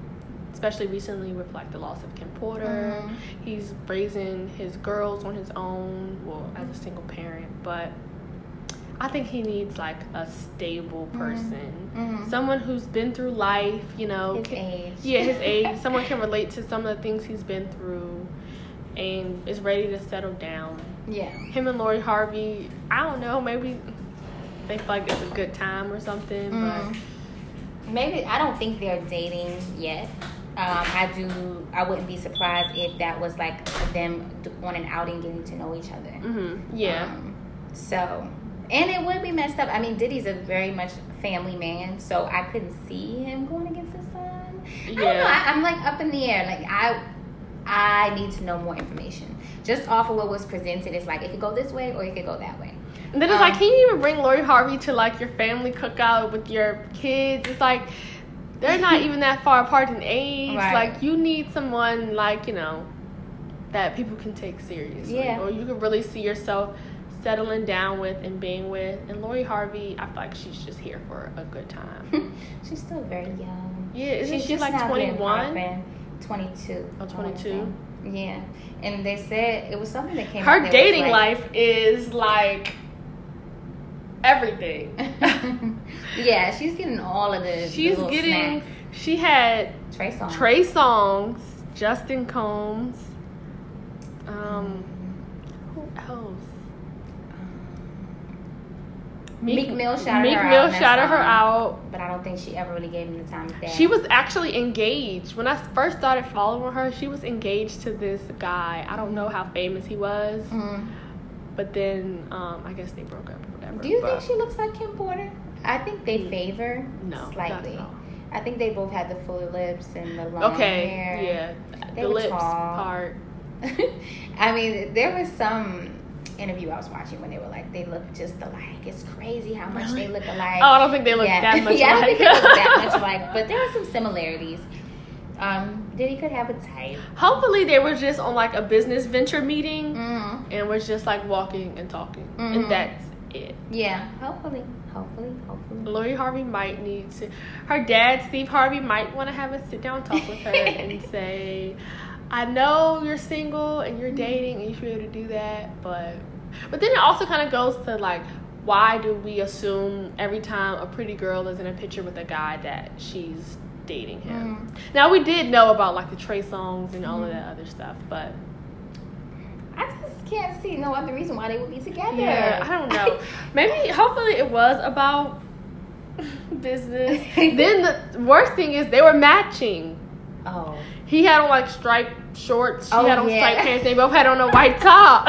especially recently with like the loss of Kim Porter. Mhm. He's raising his girls on his own, well, as a single parent, but I think he needs like a stable Mhm. person. Mhm. Someone who's been through life, you know, His can- age. yeah, his age. Someone can relate to some of the things he's been through and is ready to settle down. Yeah. Him and Lori Harvey, I don't know, maybe they feel like it's a good time or something, Mm. Maybe I don't think they're dating yet. Um, I do. I wouldn't be surprised if that was like them on an outing, getting to know each other. but hmm yeah. Um, so, and it would be messed up. I mean, Diddy's a very much family man, so I couldn't see him going against his son. I don't know. I, I'm like up in the air. Like I, I need to know more information. Just off of what was presented, it's like it could go this way or it could go that way. And then it's Um, like, can you even bring Lori Harvey to like your family cookout with your kids? It's like they're not even that far apart in age. Right. Like you need someone like you know that people can take seriously, Yeah. or you can really see yourself settling down with and being with. And Lori Harvey, I feel like she's just here for a good time. She's still very young. Yeah, isn't She's she just like now twenty getting one? poppin'. 22. Oh, 22. Yeah. And they said it was something that came Her dating like- life is like everything. yeah, she's getting all of the. the She's little getting. snacks. She had Trey Songz. Trey Songz, Justin Combs. Um, who else? Meek Mill shouted Meek her Mill out shouted her out. But I don't think she ever really gave him the time of day. She was actually engaged. When I first started following her, she was engaged to this guy. I don't know how famous he was, Mhm. But then um, I guess they broke up or whatever. Do you but think she looks like Kim Porter? I think they Mm. favor No, slightly. I think they both had the fuller lips and the long Okay, hair. yeah, They the lips tall. part. I mean, there was some interview I was watching when they were like, they look just alike. It's crazy how much Really? they look alike. Oh, I don't think they look yeah. that much yeah, I don't alike. think they look that much alike, but there are some similarities. Um, Diddy could have a type. Hopefully, they were just on like a business venture meeting Mm. and was just like walking and talking, Mhm. and that's it. Yeah, hopefully, hopefully, hopefully. Lori Harvey might need to. Her dad, Steve Harvey, might want to have a sit down talk with her and say, "I know you're single and you're dating and you should be able to do that, but." But then it also kind of goes to like, why do we assume every time a pretty girl is in a picture with a guy that she's dating him? Mm. Now we did know about like the Trey Songz and all of Mhm. that other stuff, but I just can't see no other reason why they would be together. yeah, I don't know. Maybe hopefully it was about business. then the worst thing is they were matching. oh, He had on like striped shorts. She Oh, had on yeah. striped pants. They both had on a white top.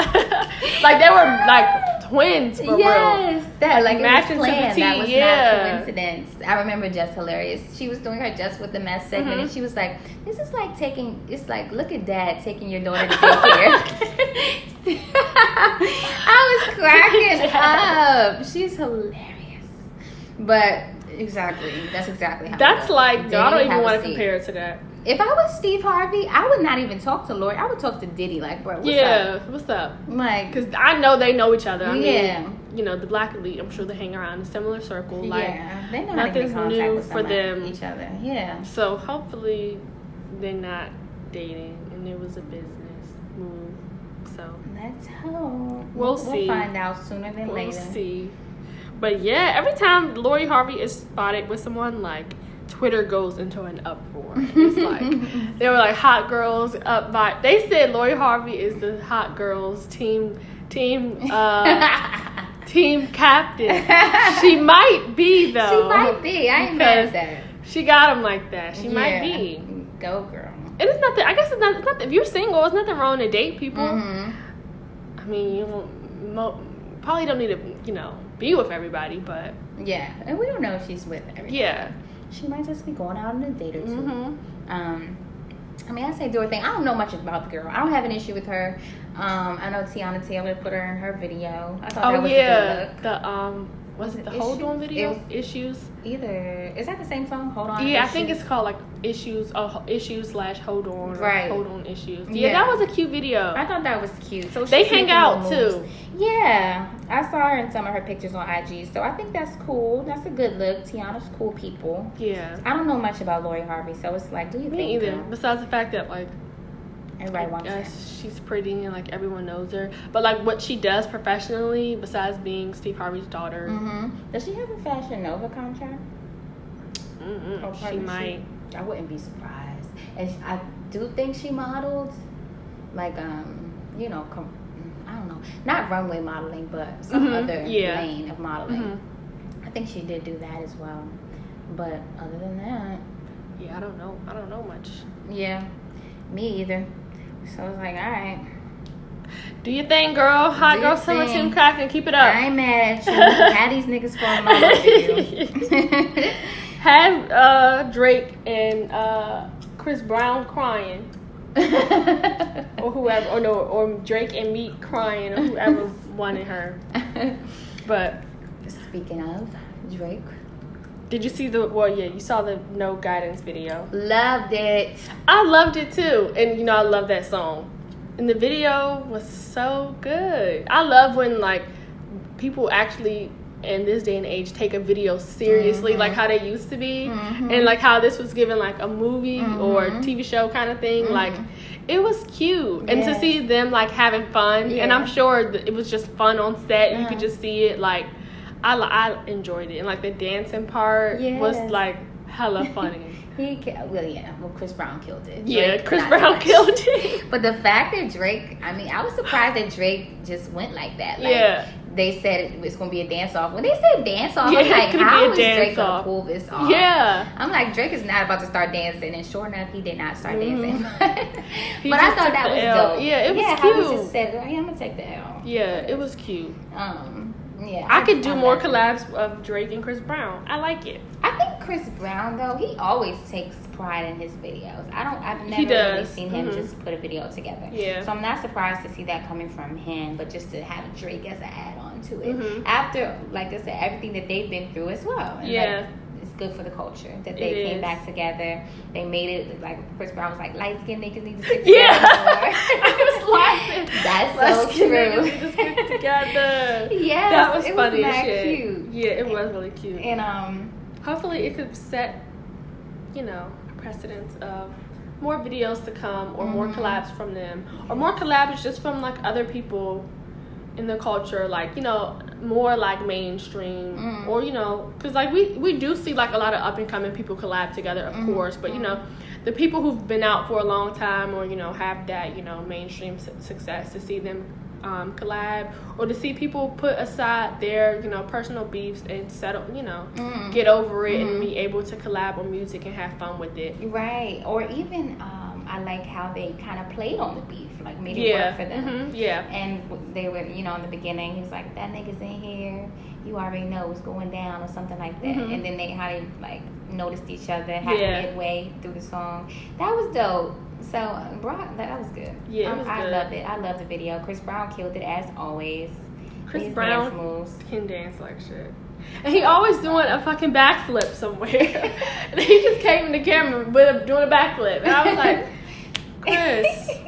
like they were like twins for real. yes, that like Matching it to was the planned. That was yeah. not coincidence. I remember Just Hilarious. She was doing her Just with the Mess segment, Mhm. and she was like, "This is like taking. It's like look at Dad taking your daughter to daycare." I was cracking up. She's hilarious, but exactly, that's exactly how. That's like Diddy I don't even want to compare it to that. If I was Steve Harvey, I would not even talk to Lori. I would talk to Diddy. Like, bro, what's yeah, up? what's up? Like, Because I know they know each other. I Yeah. mean, you know, the black elite. I'm sure they hang around in a similar circle. Like, yeah, they know nothing's new for them. each other. Yeah. so hopefully they're not dating and it was a business move. So Let's hope. We'll see. We'll find out sooner than we'll later. see. But yeah, every time Lori Harvey is spotted with someone, like Twitter goes into an uproar. It's like they were like hot girls up by. They said Lori Harvey is the hot girls team team uh team captain. She might be though. She might be. I ain't mad at that. She got him like that. She might be. Go girl. And it's not that. I guess it's not. It's not if you're single, it's nothing wrong to date people. hmm I mean, you won't, probably don't need to, you know, be with everybody, but Yeah, and we don't know if she's with everybody. yeah. She might just be going out on a date or 2 hmm Um, I mean, I say do her thing. I don't know much about the girl. I don't have an issue with her. Um, I know Teyana Taylor put her in her video. I thought that Oh was a yeah, good look. the um, was it the Hold On video? It issues. Either is that the same song? Hold on. Yeah, I think it's called like issues. Uh, issues slash Hold On. Right. Hold On issues. Yeah, Yeah. that was a cute video. I thought that was cute. So They hang out too. Yeah, I saw her in some of her pictures on IG. So I think that's cool. That's a good look. Teyana's cool people. Yeah. I don't know much about Lori Harvey, so it's like, do you Me think either. Besides the fact that like Everybody wants her. she's pretty and like everyone knows her, but like what she does professionally, besides being Steve Harvey's daughter, hmm Does she have a Fashion Nova contract? she might. I wouldn't be surprised. And I do think she modeled, like um, you know, com- I don't know, not runway modeling, but some Mhm, other yeah. lane of modeling. Mhm. I think she did do that as well. But other than that, Yeah, I don't know. I don't know much. yeah, me either. So I was like, all right, Do your thing, girl. Hot Do girl your summer thing. Tim Cracken. Keep it up. I ain't mad at you. Had these niggas falling in love with you. Have uh, Drake and uh, Chris Brown crying, or whoever, or no, or Drake and Meek crying, or whoever wanted her. But Speaking of Drake, did you see the? Well, yeah, you saw the No Guidance video. loved it. I loved it too, and you know I love that song. And the video was so good. I love when like people actually in this day and age take a video seriously, Mhm. like how they used to be, Mhm. and like how this was given like a movie or Mhm. TV show kind of thing. Mhm. Like it was cute, and to see them like having fun, and I'm sure it was just fun on set. You Uh-huh. could just see it like. I, I enjoyed it, and like the dancing part was like hella funny. He well, yeah. Well, Chris Brown killed it. yeah, Drake, Chris Brown killed it. But the fact that Drake, I mean, I was surprised that Drake just went like that. Like, Yeah. They said it was going to be a dance off. When they said dance off, Yeah, I'm like, gonna how Drake going to dance-off. pull this off? Yeah. I'm like, Drake is not about to start dancing. And sure enough, he did not start Mhm. dancing. But I thought that was L. dope. Yeah, it was yeah, how he cute. just said, hey, I'm going to take the L. Yeah, it was cute. Um, yeah. I could do I'm more collabs of Drake and Chris Brown. I like it. I think Chris Brown though he always takes pride in his videos. I don't. I've never really seen him Mhm. just put a video together. Yeah. So I'm not surprised to see that coming from him, but just to have Drake as an add-on to it Mhm. after, like I said, everything that they've been through as well. And, Yeah. like, good for the culture that they It came is. back together. They made it like Chris Brown was like light skinned niggas need to stick together. more." I was laughing. That's Let's so true. it, Just get together. Yes, that was it funny was shit. cute. Yeah, it was really cute. And um, Hopefully, it could set, you know, a precedence of more videos to come, or more Mhm. collabs from them, or more collabs just from like other people in the culture, like you know, more like mainstream, Mm. or you know, because like we we do see like a lot of up and coming people collab together, of Mhm. course, but you know. The people who've been out for a long time, or you know, have that you know mainstream su- success, to see them um, collab, or to see people put aside their you know personal beefs and settle, you know, mm, get over it and be able to collab on music and have fun with it. right, or even um, I like how they kind of played on the beef, like made it Yeah. work for them. hmm Yeah. And they were, you know, in the beginning, he was like, "That nigga's in here. You already know what's going down," or something like that. Mhm. And then they how they like noticed each other half Yeah. midway through the song. That was dope. So, uh, Brock, that was good. Yeah, Um, was I good. loved it. I loved the video. Chris Brown killed it as always. Chris His Brown dance moves. can dance like shit. And he always doing a fucking backflip somewhere. and he just came in the camera with a, doing a backflip. And I was like,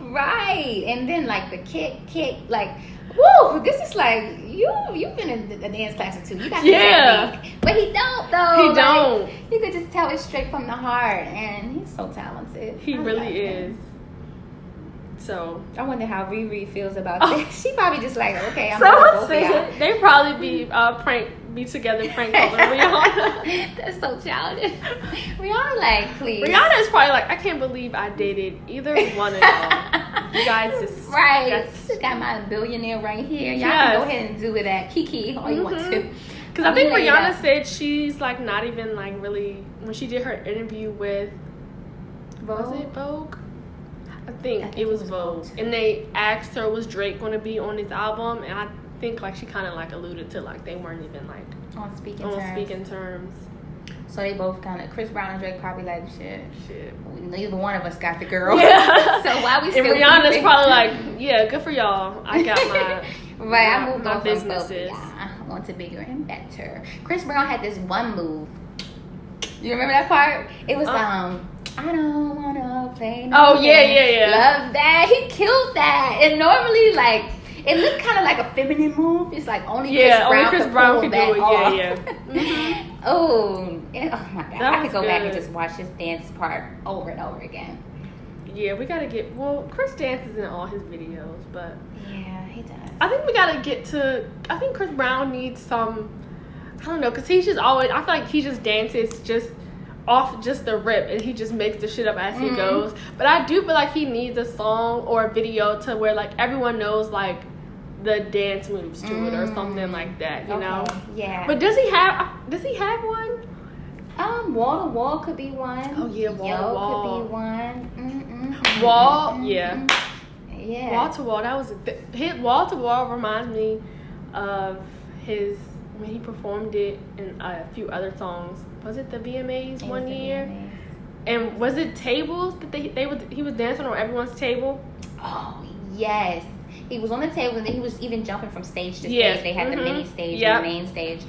Right. And then like the kick, kick, like, woo, this is like you you've been in a dance class or two. You got Yeah. technique. But he don't though. He Like, don't. you could just tell it's straight from the heart and he's so talented. He I really is. him. So I wonder how Riri feels about Oh. this. She probably just like, okay, I'm gonna someone both of they probably be uh prank be together prank calling Rihanna. That's so childish. Rihanna, like, please. Rihanna is probably like, I can't believe I dated either one of y'all. You guys just Right. that's- Got my billionaire right here. Y'all Yes. can go ahead and do it at Kiki all you want Mhm. to. Because I think Rihanna said she's like not even like really when she did her interview with was it Vogue? I think, I think it was was Vogue. Vogue. And they asked her was Drake going to be on his album, and I think like she kind of like alluded to like they weren't even like On speaking on terms. speaking terms. So they both kind of, Chris Brown and Drake probably like, shit. Shit. Neither one of us got the girl. Yeah. so why we And still Rihanna's beefing? probably like, yeah, good for y'all. I got my right, I my- moved my on from both of businesses. y'all onto bigger and better. Chris Brown had this one move. You remember that part? It was Uh. um. I don't wanna play. No Oh, yeah, yeah, yeah. Love that. He killed that. And normally, like, it looked kind of like a feminine move. It's like only Yeah, Chris Brown only Chris could Brown pull could that do it. Yeah, off. yeah. Mhm. oh, oh my god! That I could go back and just watch his dance part over and over again. Yeah, we gotta get. Well, Chris dances in all his videos, but Yeah, he does. I think we gotta get to. I think Chris Brown needs some. I don't know, cause he's just always. I feel like he just dances just off just the rip, and he just makes the shit up as he Mhm. goes. But I do feel like he needs a song or a video to where like everyone knows like the dance moves to it or Mm. something like that. You know. Yeah. But does he have? Does he have one? Um, wall to wall could be one. Oh, yeah, wall to wall. could be one. Mm-mm, Wall, mm-mm, yeah. Yeah. Wall to wall. That was a th- hit. Wall to wall reminds me of his when he performed it in a few other songs. Was it the VMAs It one year? VMAs. And was it tables that they they was he was dancing on everyone's table? Oh yes. He was on the table and then he was even jumping from stage to Yeah. stage. They had the Mhm. mini stage Yep. and the main stage.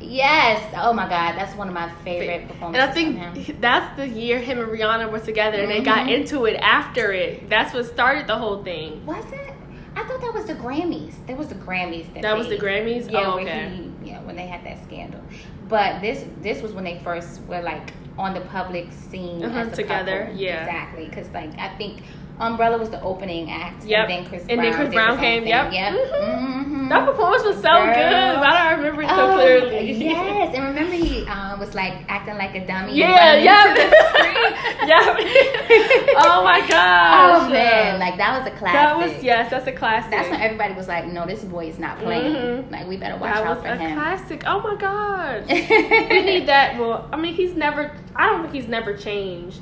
Yes. Oh my god, that's one of my favorite performances. And I think that's the year him and Rihanna were together, and they got Mhm. into it after it. That's what started the whole thing. Was it? I thought that was the Grammys. That was the Grammys. That, That was the Grammys. Yeah, oh, okay. Yeah, when they had that scandal. But this this was when they first were like on the public scene Uh-huh, as a together, couple. yeah. exactly. Because like I think Umbrella was the opening act. Yep. And then Chris And Brown. then Chris Brown came, yep. Yep. Mhm. Mhm. That performance was so Girl. good. Why do I remember it so Oh, clearly? yes, and remember he uh, was like acting like a dummy. Yeah, yeah. yeah. oh my gosh. Oh man, like that was a classic. that was yes, that's a classic. That's when everybody was like, "No, this boy is not playing. Mhm. Like we better watch that out was for a him." classic. Oh my god. we need that. Well, I mean, he's never. I don't think he's never changed,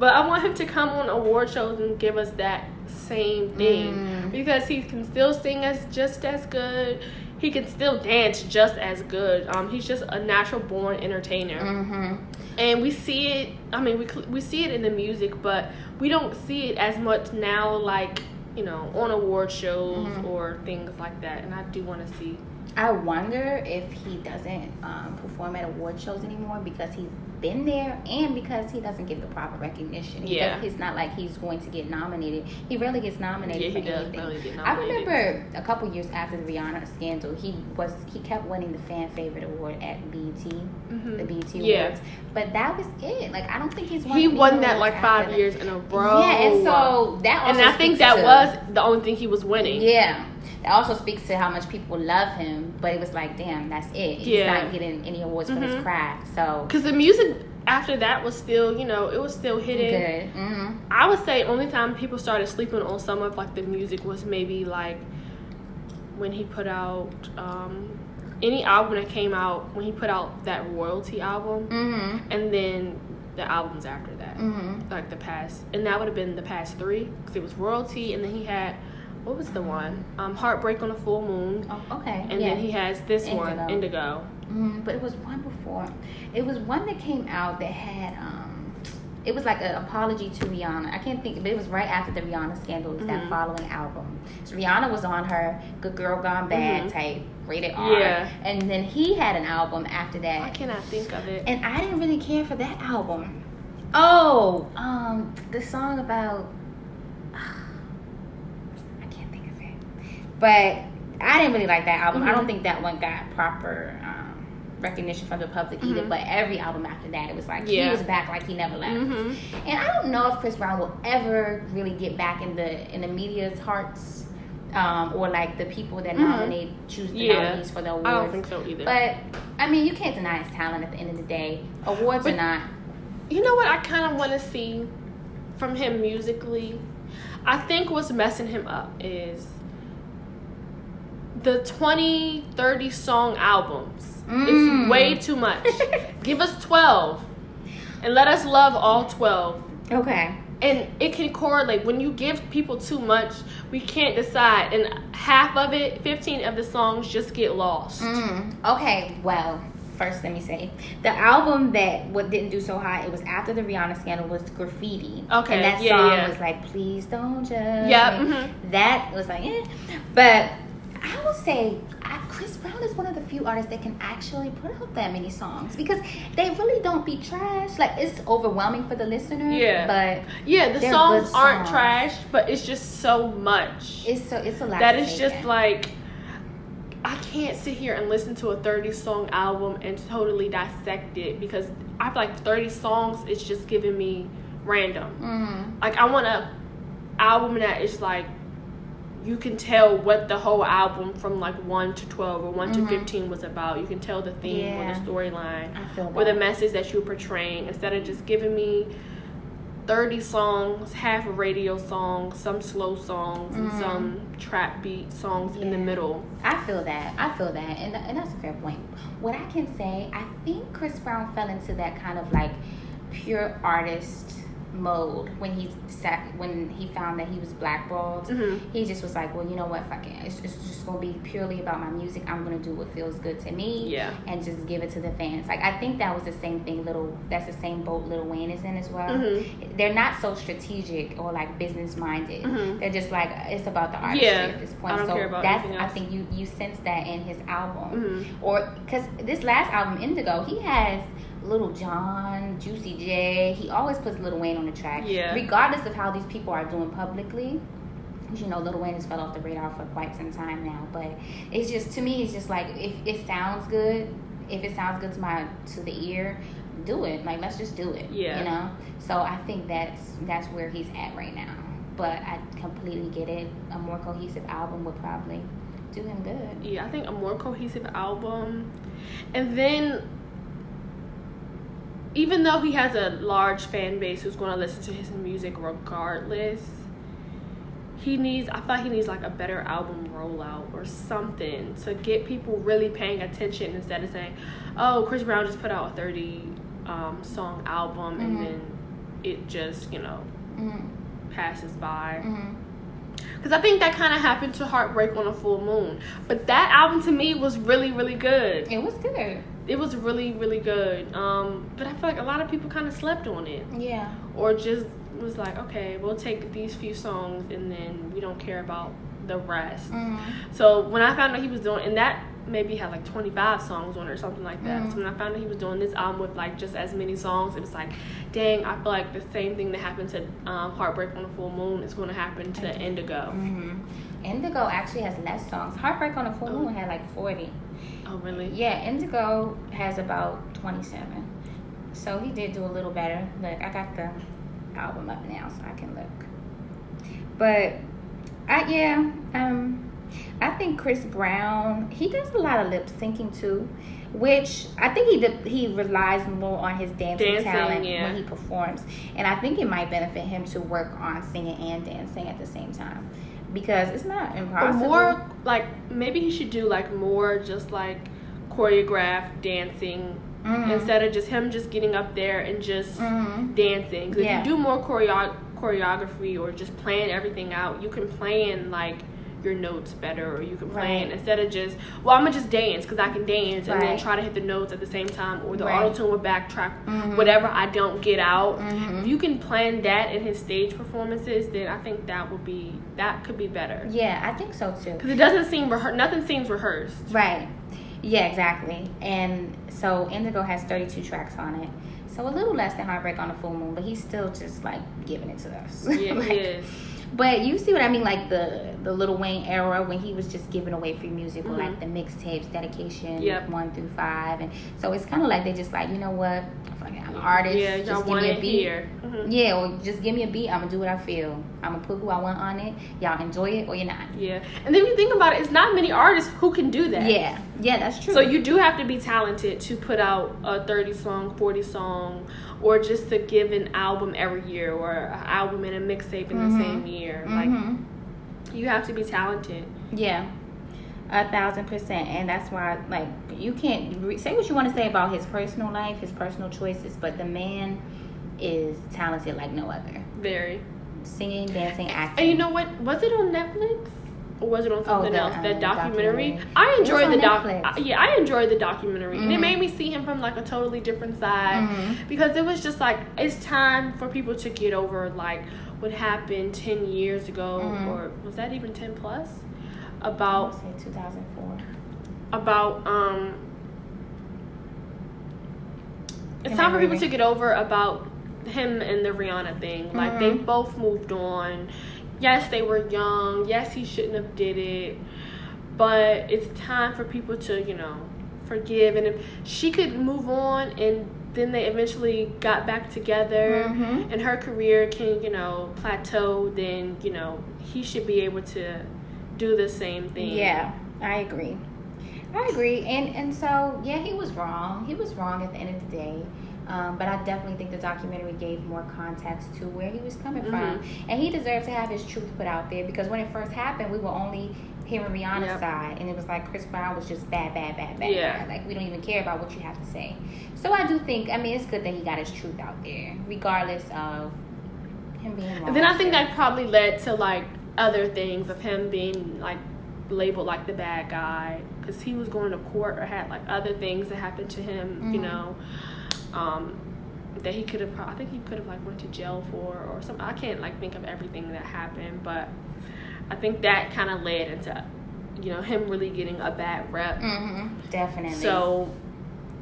but I want him to come on award shows and give us that same thing Mm. because he can still sing as just as good. He can still dance just as good. Um, he's just a natural born entertainer, Mm-hmm. and we see it. I mean, we we see it in the music, but we don't see it as much now, like you know, on award shows Mhm. or things like that. And I do want to see. I wonder if he doesn't um, perform at award shows anymore because he's been there and because he doesn't get the proper recognition. Yeah. it's not like he's going to get nominated. He rarely gets nominated Yeah, for anything. get I remember a couple years after the Rihanna scandal, he was he kept winning the fan favorite award at BET, Mhm. the BT Yeah. Awards. But that was it. Like I don't think he's won. He won that like five that. years in a row. Yeah, and so that and I think that was the only thing he was winning. yeah. That also speaks to how much people love him, but it was like, damn, that's it. He's Yeah. not getting any awards for his Mhm. craft. So Because the music after that was still, you know, it was still hitting. good. hmm I would say only time people started sleeping on some of like the music was maybe like when he put out um, any album that came out when he put out that royalty album, hmm and then the albums after that, hmm like the past, and that would have been the past three because it was royalty, and then he had what was the one um, heartbreak on a full moon, Oh, okay. and yeah. then he has this one Indigo. indigo. Mm, but it was one before. It was one that came out that had um it was like an apology to Rihanna. I can't think, but it was right after the Rihanna scandal. It was that following album. So Rihanna was on her Good Girl Gone Bad Mhm. tape, rated R. Yeah. And then he had an album after that. I cannot think of it. And I didn't really care for that album. Oh, um, the song about I can't think of it. But I didn't really like that album. I Mhm. don't think that one got proper um, recognition from the public either. Mhm. But every album after that, it was like he was back like he never left. hmm And I don't know if Chris Brown will ever really get back in the in the media's hearts, um, or like the people that Mhm. nominate choose the Yeah. nominees for the awards. I don't think so either. But I mean, you can't deny his talent at the end of the day. Awards But- or not. You know what I kind of want to see from him musically? I think what's messing him up is the 20, 30 song albums. Mm. It's way too much. Give us 12 and let us love all 12. Okay. And it can correlate. When you give people too much, we can't decide. And half of it, 15 of the songs just get lost. Mm. Okay. Well, first let me say the album that what didn't do so hot. It was after the Rihanna scandal was Graffiti. Okay, And that yeah, song yeah. was like, please don't judge. Yeah, me." mhm. That was like, eh. But I will say. I, Chris Brown is one of the few artists that can actually put out that many songs because they really don't be trash. Like it's overwhelming for the listener. Yeah. But Yeah, the They're songs aren't trash, but it's just so much. it's so it's a lot. that is just like I can't sit here and listen to a 30 song album and totally dissect it because I feel like 30 songs is just giving me random. Mhm. Like I want a album that is like you can tell what the whole album from like 1 to 12 or one Mhm. to 15 was about. You can tell the theme Yeah. or the storyline or the message that you're portraying instead of just giving me 30 songs, half a radio song, some slow songs, and Mhm. some trap beat songs in the middle. I feel that. I feel that, and and that's a fair point. What I can say, I think Chris Brown fell into that kind of like pure artist mode when he sat when he found that he was blackballed. hmm He just was like, well, you know what, fuck it. It's, it's just gonna be purely about my music. I'm gonna do what feels good to me. Yeah. And just give it to the fans. Like I think that was the same thing. Little, that's the same boat Lil Wayne is in as well. Mhm. They're not so strategic or like business minded. Mhm. They're just like it's about the artistry Yeah. at this point. So that's I think you you sense that in his album Mhm. or because this last album Indigo he has Lil Jon, Juicy J. He always puts Lil Wayne on the track, Yeah. regardless of how these people are doing publicly, You know, Lil Wayne has fell off the radar for quite some time now, but it's just to me, it's just like if it sounds good, if it sounds good to my to the ear, do it. Like let's just do it. Yeah. You know. So I think that's that's where he's at right now. But I completely get it. A more cohesive album would probably do him good. Yeah, I think a more cohesive album. And then, even though he has a large fan base who's going to listen to his music regardless, he needs, I thought he needs like a better album rollout or something to get people really paying attention instead of saying, oh, Chris Brown just put out a 30 um, song album Mhm. and then it just, you know, Mm-hmm. passes by. Mm-hmm. Because I think that kind of happened to Heartbreak on a Full Moon. But that album to me was really, really good. It was good. It was really, really good. Um, but I feel like a lot of people kind of slept on it. Yeah. Or just was like, okay, we'll take these few songs and then we don't care about the rest. Mm-hmm. So when I found out he was doing, and that maybe had like 25 songs on it or something like that. Mhm. So when I found out he was doing this album with like just as many songs, it was like, dang, I feel like the same thing that happened to um, Heartbreak on a Full Moon is going to happen to Indigo. hmm Indigo actually has less songs. Heartbreak on a Full Oh. Moon had like 40. Oh, really? Yeah, Indigo has about 27. So he did do a little better. Look, I got the album up now so I can look. But I yeah, um I think Chris Brown, he does a lot of lip syncing too, which I think he he relies more on his dancing, Dancing, talent yeah. when he performs. And I think it might benefit him to work on singing and dancing at the same time. Because it's not impossible. more like maybe he should do like more just like choreographed dancing Mhm. instead of just him just getting up there and just Mhm. dancing. 'Cause Yeah. If you do more choreo- choreography or just plan everything out, you can plan like your notes better, or you can plan Right. instead of just well, I'm gonna just dance because I can dance, and then try to hit the notes at the same time, or the Right. auto tune will backtrack Mhm. whatever I don't get out. Mhm. If you can plan that in his stage performances, then I think that would be that could be better Yeah, I think so too. because it doesn't seem rehearsed nothing seems rehearsed. Right. Yeah, exactly. And so Indigo has 32 tracks on it. So a little less than Heartbreak on a Full Moon, but he's still just like giving it to us. Yeah, Like, he is. But you see what I mean, like the the Lil Wayne era when he was just giving away free music with Mhm. like the mixtapes, dedication Yep. one through five, and so it's kind of like they just like you know what, I'm an artist. Yeah, just give me a beat. Mhm. Yeah, or just give me a beat. I'm gonna do what I feel. I'm gonna put who I want on it. Y'all enjoy it or you're not. Yeah, and then you think about it, it's not many artists who can do that. Yeah, yeah, that's true. So you do have to be talented to put out a 30 song, 40 song, or just to give an album every year or an album and a mixtape in Mhm. the same year. Mhm. Like you have to be talented. Yeah, a thousand percent, and that's why like you can't re- say what you want to say about his personal life, his personal choices, but the man is talented like no other. Very. Singing, dancing, acting. And you know what? Was it on Netflix? Or was it on something the, else? um, That documentary. documentary. I enjoyed the doc. I- Yeah, I enjoyed the documentary, and it Mhm. made me see him from like a totally different side. Mhm. because it was just like it's time for people to get over like what happened 10 years ago Mhm. or was that even 10 plus about say 2004. about um it's Am time for people to get over about him and the Rihanna thing like they Mhm. both moved on yes they were young yes he shouldn't have did it but it's time for people to you know forgive and if she could move on and then they eventually got back together Mhm. and her career can you know plateau then you know he should be able to do the same thing Yeah, I agree. I agree, and and so yeah, he was wrong. He was wrong at the end of the day. Um, but I definitely think the documentary gave more context to where he was coming from, Mm-hmm. and he deserved to have his truth put out there because when it first happened, we were only hearing Rihanna's Yep. side, and it was like Chris Brown was just bad, bad, bad, bad. Yeah. bad. Like we don't even care about what you have to say. So I do think, I mean, it's good that he got his truth out there, regardless of him being wrong. Then I think that probably led to like other things of him being like labeled like the bad guy because he was going to court or had like other things that happened to him, you Mhm. know, um, that he could have. I think he could have like went to jail for or something. I can't like think of everything that happened, but I think that kind of led into you know him really getting a bad rep. hmm definitely. So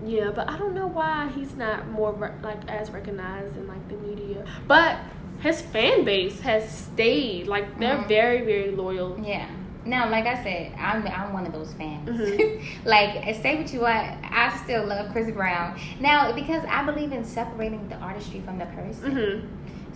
yeah, but I don't know why he's not more re- like as recognized in like the media. But his fan base has stayed like they're Mhm. very very loyal. Yeah. No, like I said, I'm I'm one of those fans. Mhm. like, say what you want, I still love Chris Brown. Now, because I believe in separating the artistry from the person, hmm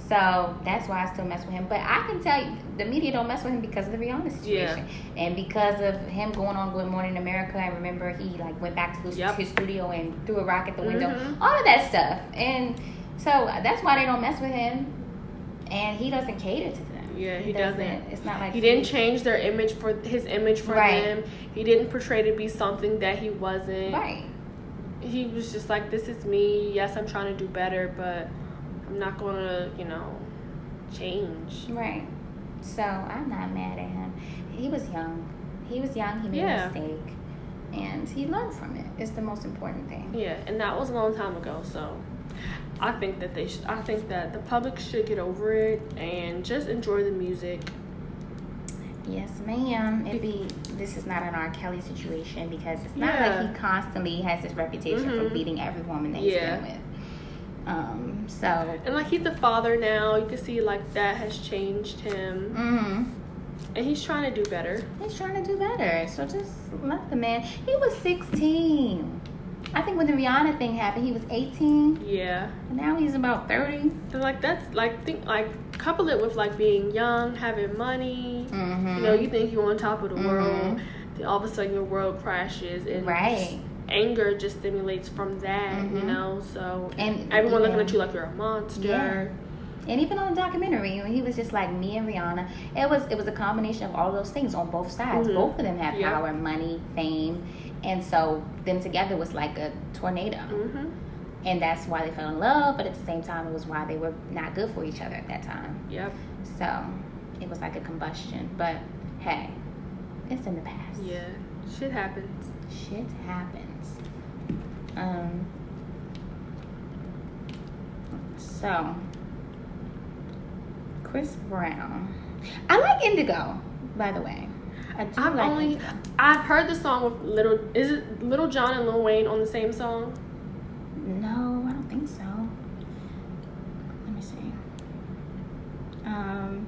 so that's why I still mess with him. But I can tell you, the media don't mess with him because of the Rihanna situation, and because of him going on Good Morning America. And remember, he like went back to his, Yep. his studio and threw a rock at the window, Mhm. all of that stuff. And so that's why they don't mess with him, and he doesn't cater to them. Yeah, he doesn't. It's not like He didn't change their image for his image for Right. them. He didn't portray to be something that he wasn't. Right. He was just like, "This is me. Yes, I'm trying to do better, but I'm not gonna, you know, change." Right. So I'm not mad at him. He was young. He was young. He made Yeah. a mistake, and he learned from it. It's the most important thing. Yeah, and that was a long time ago. So I think that they should. I think that the public should get over it and just enjoy the music. Yes, ma'am. It be this is not an R. Kelly situation because it's not Yeah. like he constantly has this reputation for Mhm. beating every woman that he's Yeah. been with. Um. So. And like he's a father now. You can see like that has changed him, Mm-hmm. and he's trying to do better. He's trying to do better. So just let the man. He was 16. I think when the Rihanna thing happened, he was 18. Yeah. And now he's about 30. And like that's like think like couple it with like being young, having money. Mm-hmm. You know, you think you're on top of the Mhm. world, then all of a sudden your world crashes, and Right. anger just stimulates from that. You Mhm. know, so And everyone looking at you like you're a monster. Yeah. And even on the documentary, when he was just like me and Rihanna, it was it was a combination of all those things on both sides. Mhm. Both of them had Yeah. power, money, fame, and so them together was like a tornado. hmm And that's why they fell in love, but at the same time, it was why they were not good for each other at that time. Yep. So it was like a combustion. But hey, it's in the past. Yeah. Shit happens. Shit happens. Um. So, Chris Brown. I like Indigo, by the way. I do I've like only. I've heard the song with Little. Is it Lil Jon and Lil Wayne on the same song? No, I don't think so. Let me see. Um,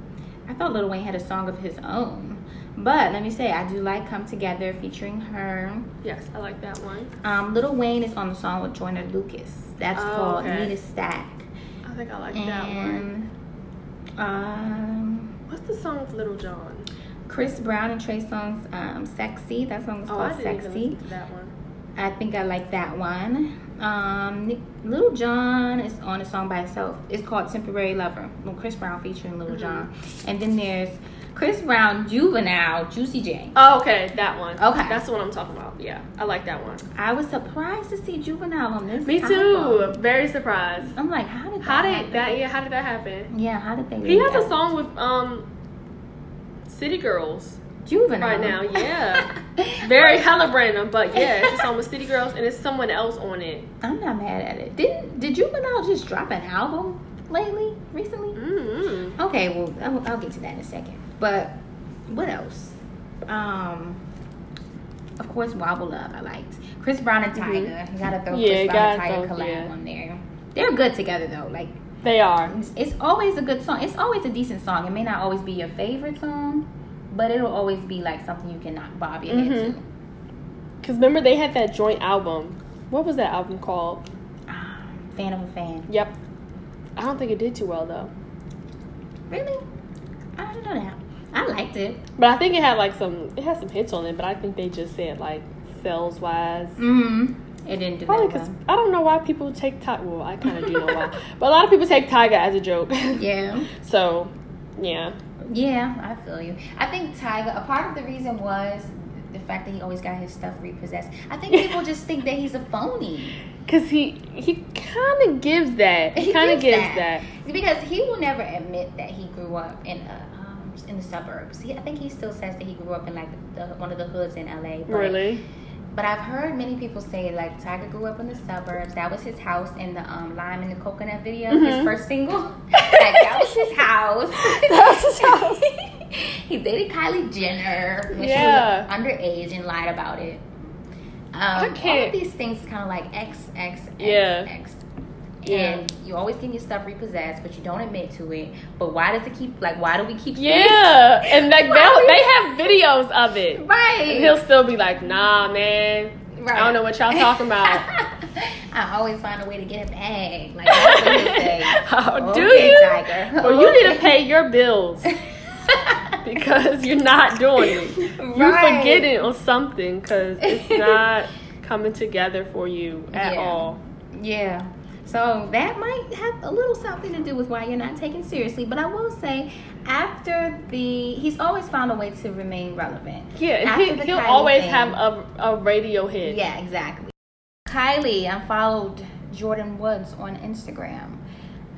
I thought Lil Wayne had a song of his own, but let me say I do like "Come Together" featuring her. Yes, I like that one. Um, Lil Wayne is on the song with Joyner Lucas. That's Oh, called okay. "Need a Stack." I think I like that one. Um, What's the song with Lil Jon? Chris Brown and Trey Songz um, "Sexy." That song is Oh, called "Sexy." that one. I think I like that one. Um, Nick- Lil Jon is on a song by itself. It's called "Temporary Lover." Well, Chris Brown featuring Little Mhm. John, and then there's Chris Brown, Juvenile, Juicy J. Oh, okay, that one. Okay. that's the one I'm talking about. Yeah, I like that one. I was surprised to see Juvenile on this. Me too. Very surprised. I'm like, how did that How did happen? that? Yeah, how did that happen? Yeah, how did they? He has a song with um, City Girls Juvenile right now. Yeah, very hella random, but yeah, it's a song with City Girls, and it's someone else on it. I'm not mad at it. Didn't did Juvenile just drop an album lately, recently? Mm-hmm. Okay, well I'll, I'll get to that in a second. But what else? Um, of course, Wobble Up I liked. Chris Brown and Tyga. You gotta throw Mm-hmm. Yeah, Chris Brown and Tyga collab yeah. on there. They're good together though. Like They are. it's, it's always a good song. It's always a decent song. It may not always be your favorite song, but it'll always be like something you can knock bob your head Mhm. to. Cause remember they had that joint album. What was that album called? Ah, fan of a fan. Yep. I don't think it did too well though. Really? I didn't know that. I liked it. But I think it had like some. It had some hits on it, but I think they just said like sales wise. Mm-hmm. It didn't do Probably because well. I don't know why people take Tyga. Well, I kind of do know why, but a lot of people take Tyga as a joke. Yeah. So, yeah. Yeah, I feel you. I think Tyga, a part of the reason was the fact that he always got his stuff repossessed. I think people just think that he's a phony. Cause he he kind of gives that. He, He kind of gives gives that. that. Because he will never admit that he grew up in a, um, in the suburbs. He, I think he still says that he grew up in like the, one of the hoods in LA. Really? But I've heard many people say like Tyga grew up in the suburbs. That was his house in the um, Lime and the Coconut video, his Mhm. first single. like that was his house. That was his house. he dated Kylie Jenner when Yeah. she was underage and lied about it. Um, I All of these things kind of like X, X, X, Yeah. X. Yeah. And you always get your stuff repossessed, but you don't admit to it. But why does it keep like? Why do we keep? Yeah, and like they they have videos of it. right. And he'll still be like, Nah, man. Right. I don't know what y'all talking about. I always find a way to get a bag. Like that's what he'll say. Oh, do Okay, you? Tyga. Well, you need to pay your bills because you're not doing it. You Right. forgetting on something because it's not coming together for you at Yeah. all. Yeah. So that might have a little something to do with why you're not taken seriously. But I will say, after the, he's always found a way to remain relevant. Yeah, After he, he'll Kylie always thing- have a, a radio hit. Yeah, exactly. Kylie, I followed Jordyn Woods on Instagram.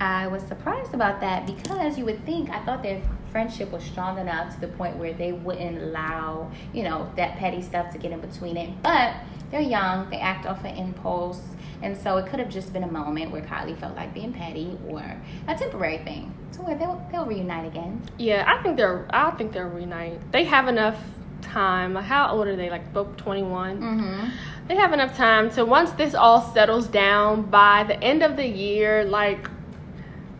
I was surprised about that because you would think I thought their friendship was strong enough to the point where they wouldn't allow, you know, that petty stuff to get in between it. But they're young. They act off an impulse, and so it could have just been a moment where Kylie felt like being petty or a temporary thing. So where they'll they'll reunite again. Yeah, I think they're. I think they'll reunite. They have enough time. Like, how old are they? Like both twenty one. Mm-hmm. They have enough time to once this all settles down by the end of the year. Like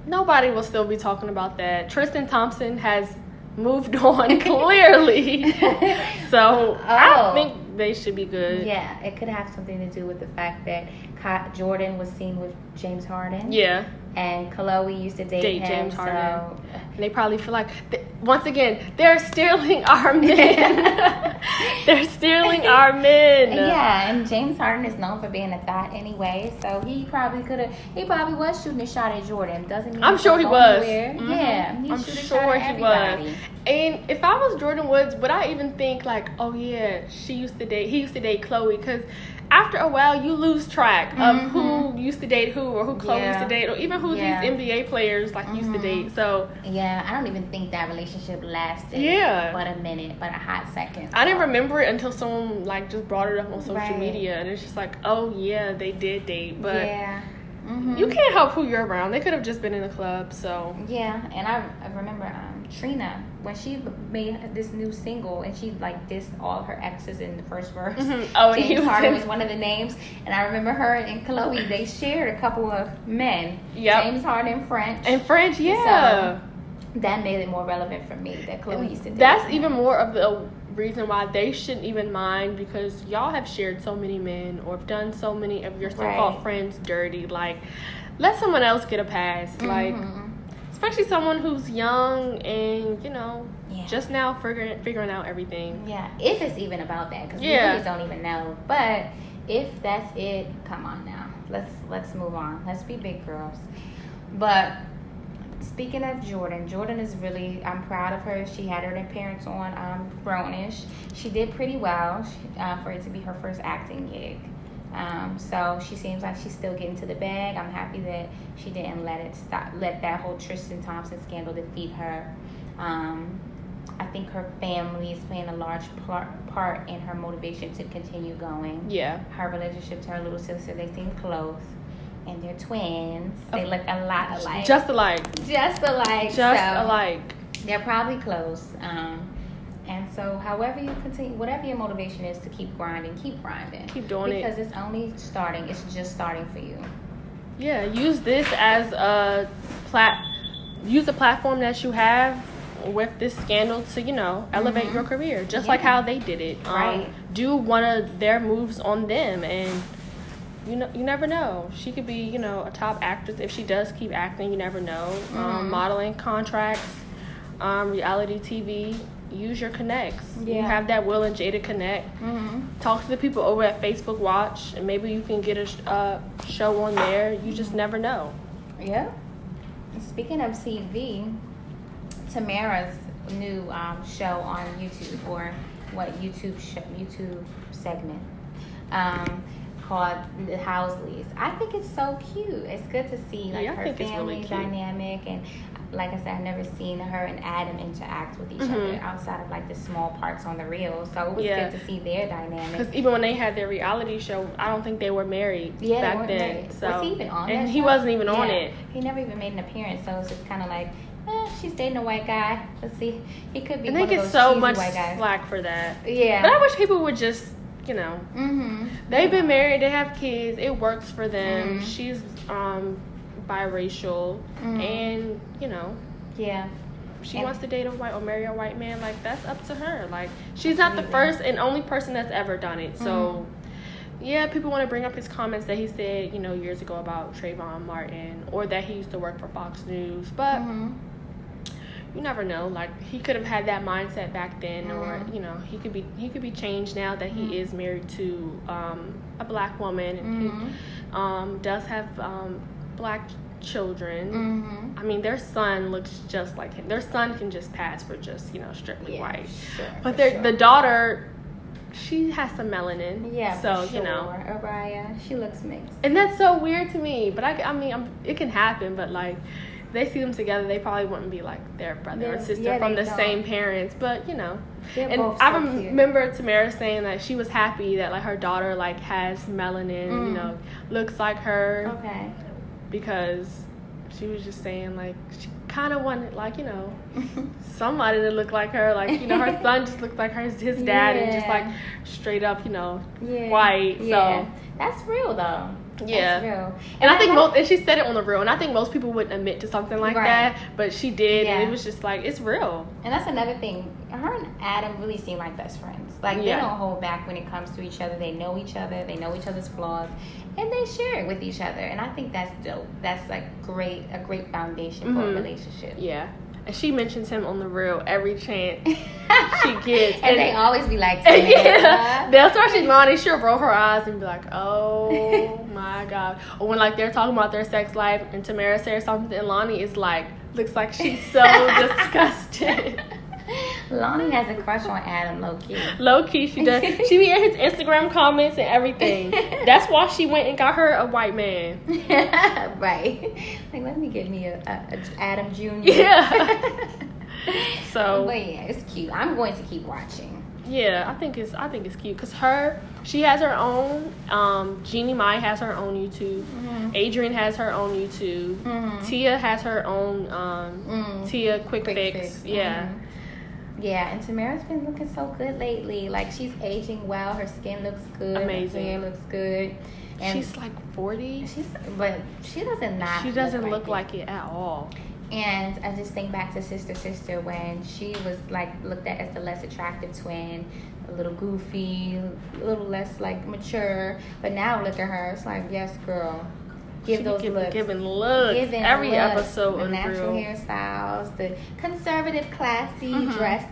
nobody will still be talking about that. Tristan Thompson has moved on clearly, so I Oh. think they should be good. Yeah, it could have something to do with the fact that Jordyn was seen with James Harden. Yeah. And Khloé used to date, Date him, James Harden. So And they probably feel like, th- once again, they're stealing our men. they're stealing our men. Yeah, and James Harden is known for being a thought anyway, so he probably could have. He probably was shooting a shot at Jordyn, doesn't mean I'm sure he was. Mhm. Yeah, he I'm sure he was. And if I was Jordyn Woods, would I even think like, oh yeah, she used to date, he used to date Khloé? Because after a while, you lose track of Mhm. who used to date who, or who Khloé used to date, or even who Yeah. these NBA players like used to date. So Yeah, I don't even think that relationship lasted. Yeah. but a minute, but a hot second. I didn't remember it until someone like just brought it up on social Right. media, and it's just like, oh yeah, they did date, but. yeah, Mhm. You can't help who you're around. They could have just been in a club, so Yeah, and I, I remember um, Trina when she made this new single and she like dissed all her exes in the first verse. Mhm. Oh, James was Harden was one of the names, and I remember her and Khloé. They shared a couple of men. Yep. James Harden, French. and French, yeah. that made it more relevant for me that Khloé used to. date That's even more of the reason why they shouldn't even mind because y'all have shared so many men or have done so many of your so-called Right. friends dirty. Like, let someone else get a pass. Like, Mhm. Especially someone who's young and you know Yeah. just now figuring figuring out everything. Yeah, if it's even about that, because Yeah. we really don't even know. But if that's it, come on now, let's let's move on. Let's be big girls. But speaking of Jordyn, Jordyn is really I'm proud of her. She had her appearance on um, Grownish. She did pretty well she, uh, for it to be her first acting gig. Um, so she seems like she's still getting to the bag. I'm happy that she didn't let it stop, let that whole Tristan Thompson scandal defeat her. Um, I think her family is playing a large part, in her motivation to continue going. Yeah. Her relationship to her little sister, they seem close. And they're twins. They look a lot alike. Just alike. just alike. Just so alike. They're probably close. Um, and so, however you continue, whatever your motivation is to keep grinding, keep grinding. Keep doing it. because it's only starting. It's just starting for you. Yeah, use this as a plat. Use the platform that you have with this scandal to you know elevate Mhm. your career, just Yeah. like how they did it. Um, Right. Do one of their moves on them, and you know you never know. She could be you know a top actress if she does keep acting. You never know. Mhm. Um, modeling contracts, um, reality TV. Use your connects. You have that Will and Jada connect Mm-hmm. talk to the people over at Facebook Watch, and maybe you can get a sh- uh, show on there. You just never know. Yeah. Speaking of TV, Tamera's new um, show on YouTube or what YouTube show, YouTube segment um, called The Housleys. I think it's so cute. It's good to see like Yeah, her it's really family dynamic and like I said, I've never seen her and Adam interact with each Mhm. other outside of like the small parts on the reel. So it was Yeah. good to see their dynamic. Because even when they had their reality show, I don't think they were married Yeah, back then. married. So was he even on and he show? wasn't even on it. He never even made an appearance, so it's just kind of like, eh, she's dating a white guy. Let's see, he could be And one they get so much slack for that. Yeah. But I wish people would just, you know, mm-hmm. they've been married, they have kids, it works for them. Mhm. She's um biracial, Mhm. and you know, Yeah. she And- wants to date a white or marry a white man, like that's up to her. Like she's not the first and only person that's ever done it. So Mm-hmm. yeah, people want to bring up his comments that he said, you know, years ago about Trayvon Martin or that he used to work for Fox News. But Mhm. you never know. Like he could have had that mindset back then, or Mhm. you know, he could be he could be changed now that he is married to um, a black woman and Mhm. he um, does have um, black children. Mhm. I mean, their son looks just like him. Their son can just pass for just you know strictly Yeah, white, Sure. but their sure. the daughter, she has some melanin. Yeah. so for you know, sure. Ariah, she looks mixed. and that's so weird to me. But I, I mean, I'm, it can happen. But like, they see them together, they probably wouldn't be like their brother or sister yeah, from the don't. same parents. But you know, They're and I so rem- remember Tamera saying that she was happy that like her daughter like has melanin, Mm. you know, looks like her Okay. Because she was just saying like she kind of wanted like you know somebody to look like her, like you know her son just looked like her his dad and just like straight up you know yeah. white. Yeah. So That's real though. Yeah. Real. and I think most and she said it on the real, and I think most people wouldn't admit to something like Right. that, but she did, and it was just like it's real. And that's another thing. Her and Adam really seem like best friends. Like they don't hold back when it comes to each other. They know each other. They know each other's flaws, and they share it with each other. And I think that's dope. That's like great, a great foundation for a Mhm. relationship. Yeah, and she mentions him on the real every chance she gets, and, they always be like, yeah, they'll start she's Loni. She'll roll her eyes and be like, "Oh my god!" Or when like they're talking about their sex life, and Tamera says something, and Loni is like, looks like she's so disgusted. Loni has a crush on Adam, low key. Low key, she does. She be in his Instagram comments and everything. That's why she went and got her a white man. right. Like, let me get me a, a, a Adam Jr. Yeah. So but yeah, it's cute. I'm going to keep watching. yeah, I think it's I think it's cute because her she has her own. Um, Jeannie Mai has her own YouTube. Adrienne has her own YouTube. Mhm. Tia has her own. Um, Mm. Tia Quick, Quick Fix. fix. Yeah. Mhm. Yeah, and Tamera's been looking so good lately. Like she's aging well. Her skin looks good. Amazing. Her hair looks good. And She's like forty. she's but she doesn't not. She doesn't look it. like it at all. And I just think back to Sister Sister when she was like looked at as the less attractive twin, a little goofy, a little less like mature. But now look at her. It's like, yes, girl. Give She those give, looks. giving looks. Giving Every looks, episode the on natural Real. hairstyles, the conservative, classy Mhm. dress.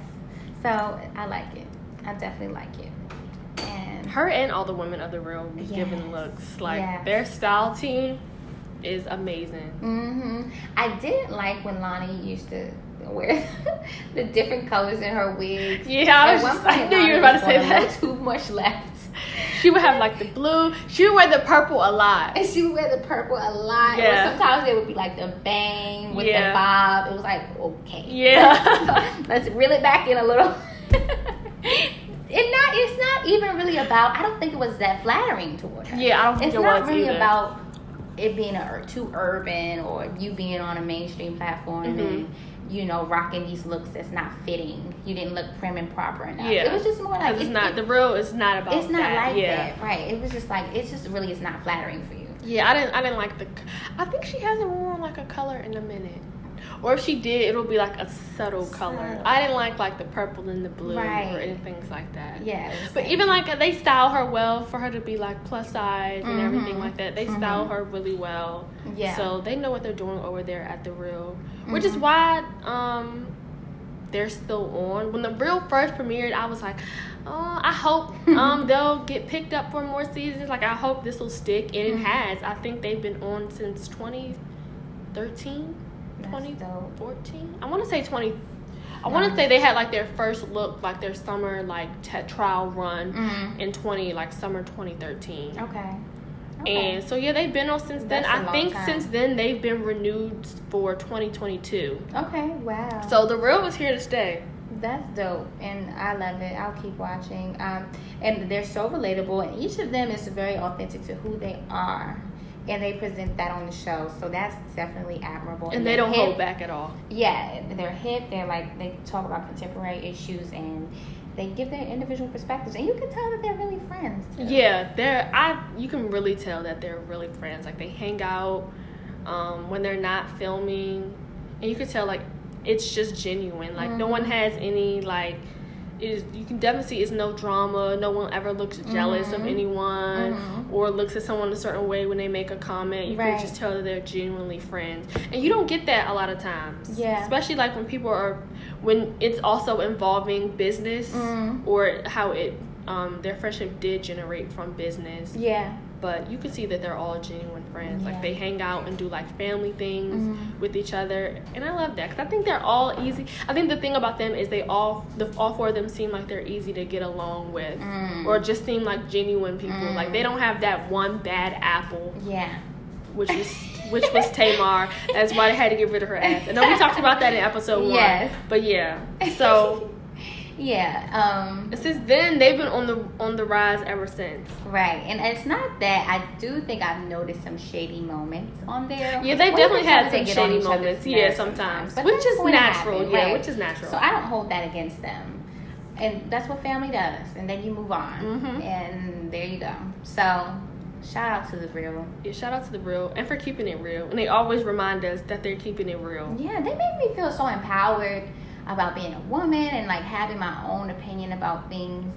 So I like it. I definitely like it. And Her and all the women of the room Yes. giving looks. Like Yes. their style team is amazing. hmm I didn't like when Loni used to wear the different colors in her wigs. Yeah, I At was one just- I knew you were about to say that. Too much left. She would have like the blue. She would wear the purple a lot. And she would wear the purple a lot. Yeah. Or sometimes it would be like the bang with Yeah. the bob. It was like, okay. Yeah. Let's reel it back in a little. it not it's not even really about I don't think it was that flattering toward her. Yeah, I don't think It's it not really either. about it being a, too urban or you being on a mainstream platform Mhm. and you know rocking these looks that's not fitting. You didn't look prim and proper enough. Yeah. It was just more like it's not the real. It's not about. it's not that. like yeah. that, right? It was just like it's just really it's not flattering for you. Yeah, I didn't. I didn't like the. I think she hasn't worn like a color in a minute. Or if she did, it'll be like a subtle color. I didn't like like the purple and the blue Right. or anything like that. Yeah. But even like they style her well for her to be like plus size and everything Mhm. like that. They style Mhm. her really well. yeah. So they know what they're doing over there at the real, which is Mhm. why um they're still on. When the real first premiered, I was like, oh, I hope um they'll get picked up for more seasons. Like I hope this will stick, and it Mhm. has. I think they've been on since 2013, That's 20 dope. 14. I want to say 20. I want to say they had like their first look, like their summer like t- trial run Mhm. in 20 like summer 2013. Okay. Okay. And so yeah, they've been on since then. That's I think time. since then they've been renewed for 2022. okay. Wow. So the real is here to stay. That's dope, and I love it. I'll keep watching. Um, and they're so relatable, and each of them is very authentic to who they are, and they present that on the show. So that's definitely admirable. And they they're don't hip. hold back at all. Yeah, they're hip. They're like they talk about contemporary issues, and they give their individual perspectives, and you can tell that they're really friends. too. Yeah, they're I you can really tell that they're really friends. Like they hang out um, when they're not filming, and you can tell like it's just genuine. Like no Mhm. one has any like. It is, you can definitely see it's no drama. No one ever looks jealous of Mhm. anyone Mhm. or looks at someone a certain way when they make a comment. You Right. can just tell that they're genuinely friends, and you don't get that a lot of times. Yeah. especially like when people are when it's also involving business Mm. or how it um, their friendship did generate from business Yeah. But you can see that they're all genuine friends Yeah. like they hang out and do like family things Mhm. with each other and i love that because i think they're all easy i think the thing about them is they all the all four of them seem like they're easy to get along with Mm. or just seem like genuine people Mm. like they don't have that one bad apple Yeah. which is which was Tamar. That's why they had to get rid of her ass. I know we talked about that in episode one. Yes. But yeah. So yeah. Um. since then they've been on the on the rise ever since. Right, and it's not that I do think I've noticed some shady moments on there. Yeah, they Well, definitely had some shady moments. Yeah, nerves sometimes. Which is natural, happen, yeah, right? which is natural. So I don't hold that against them, and that's what family does. And then you move on, Mhm. and there you go. So shout out to the real. Yeah, shout out to the real and for keeping it real. And they always remind us that they're keeping it real. Yeah, they make me feel so empowered about being a woman and like having my own opinion about things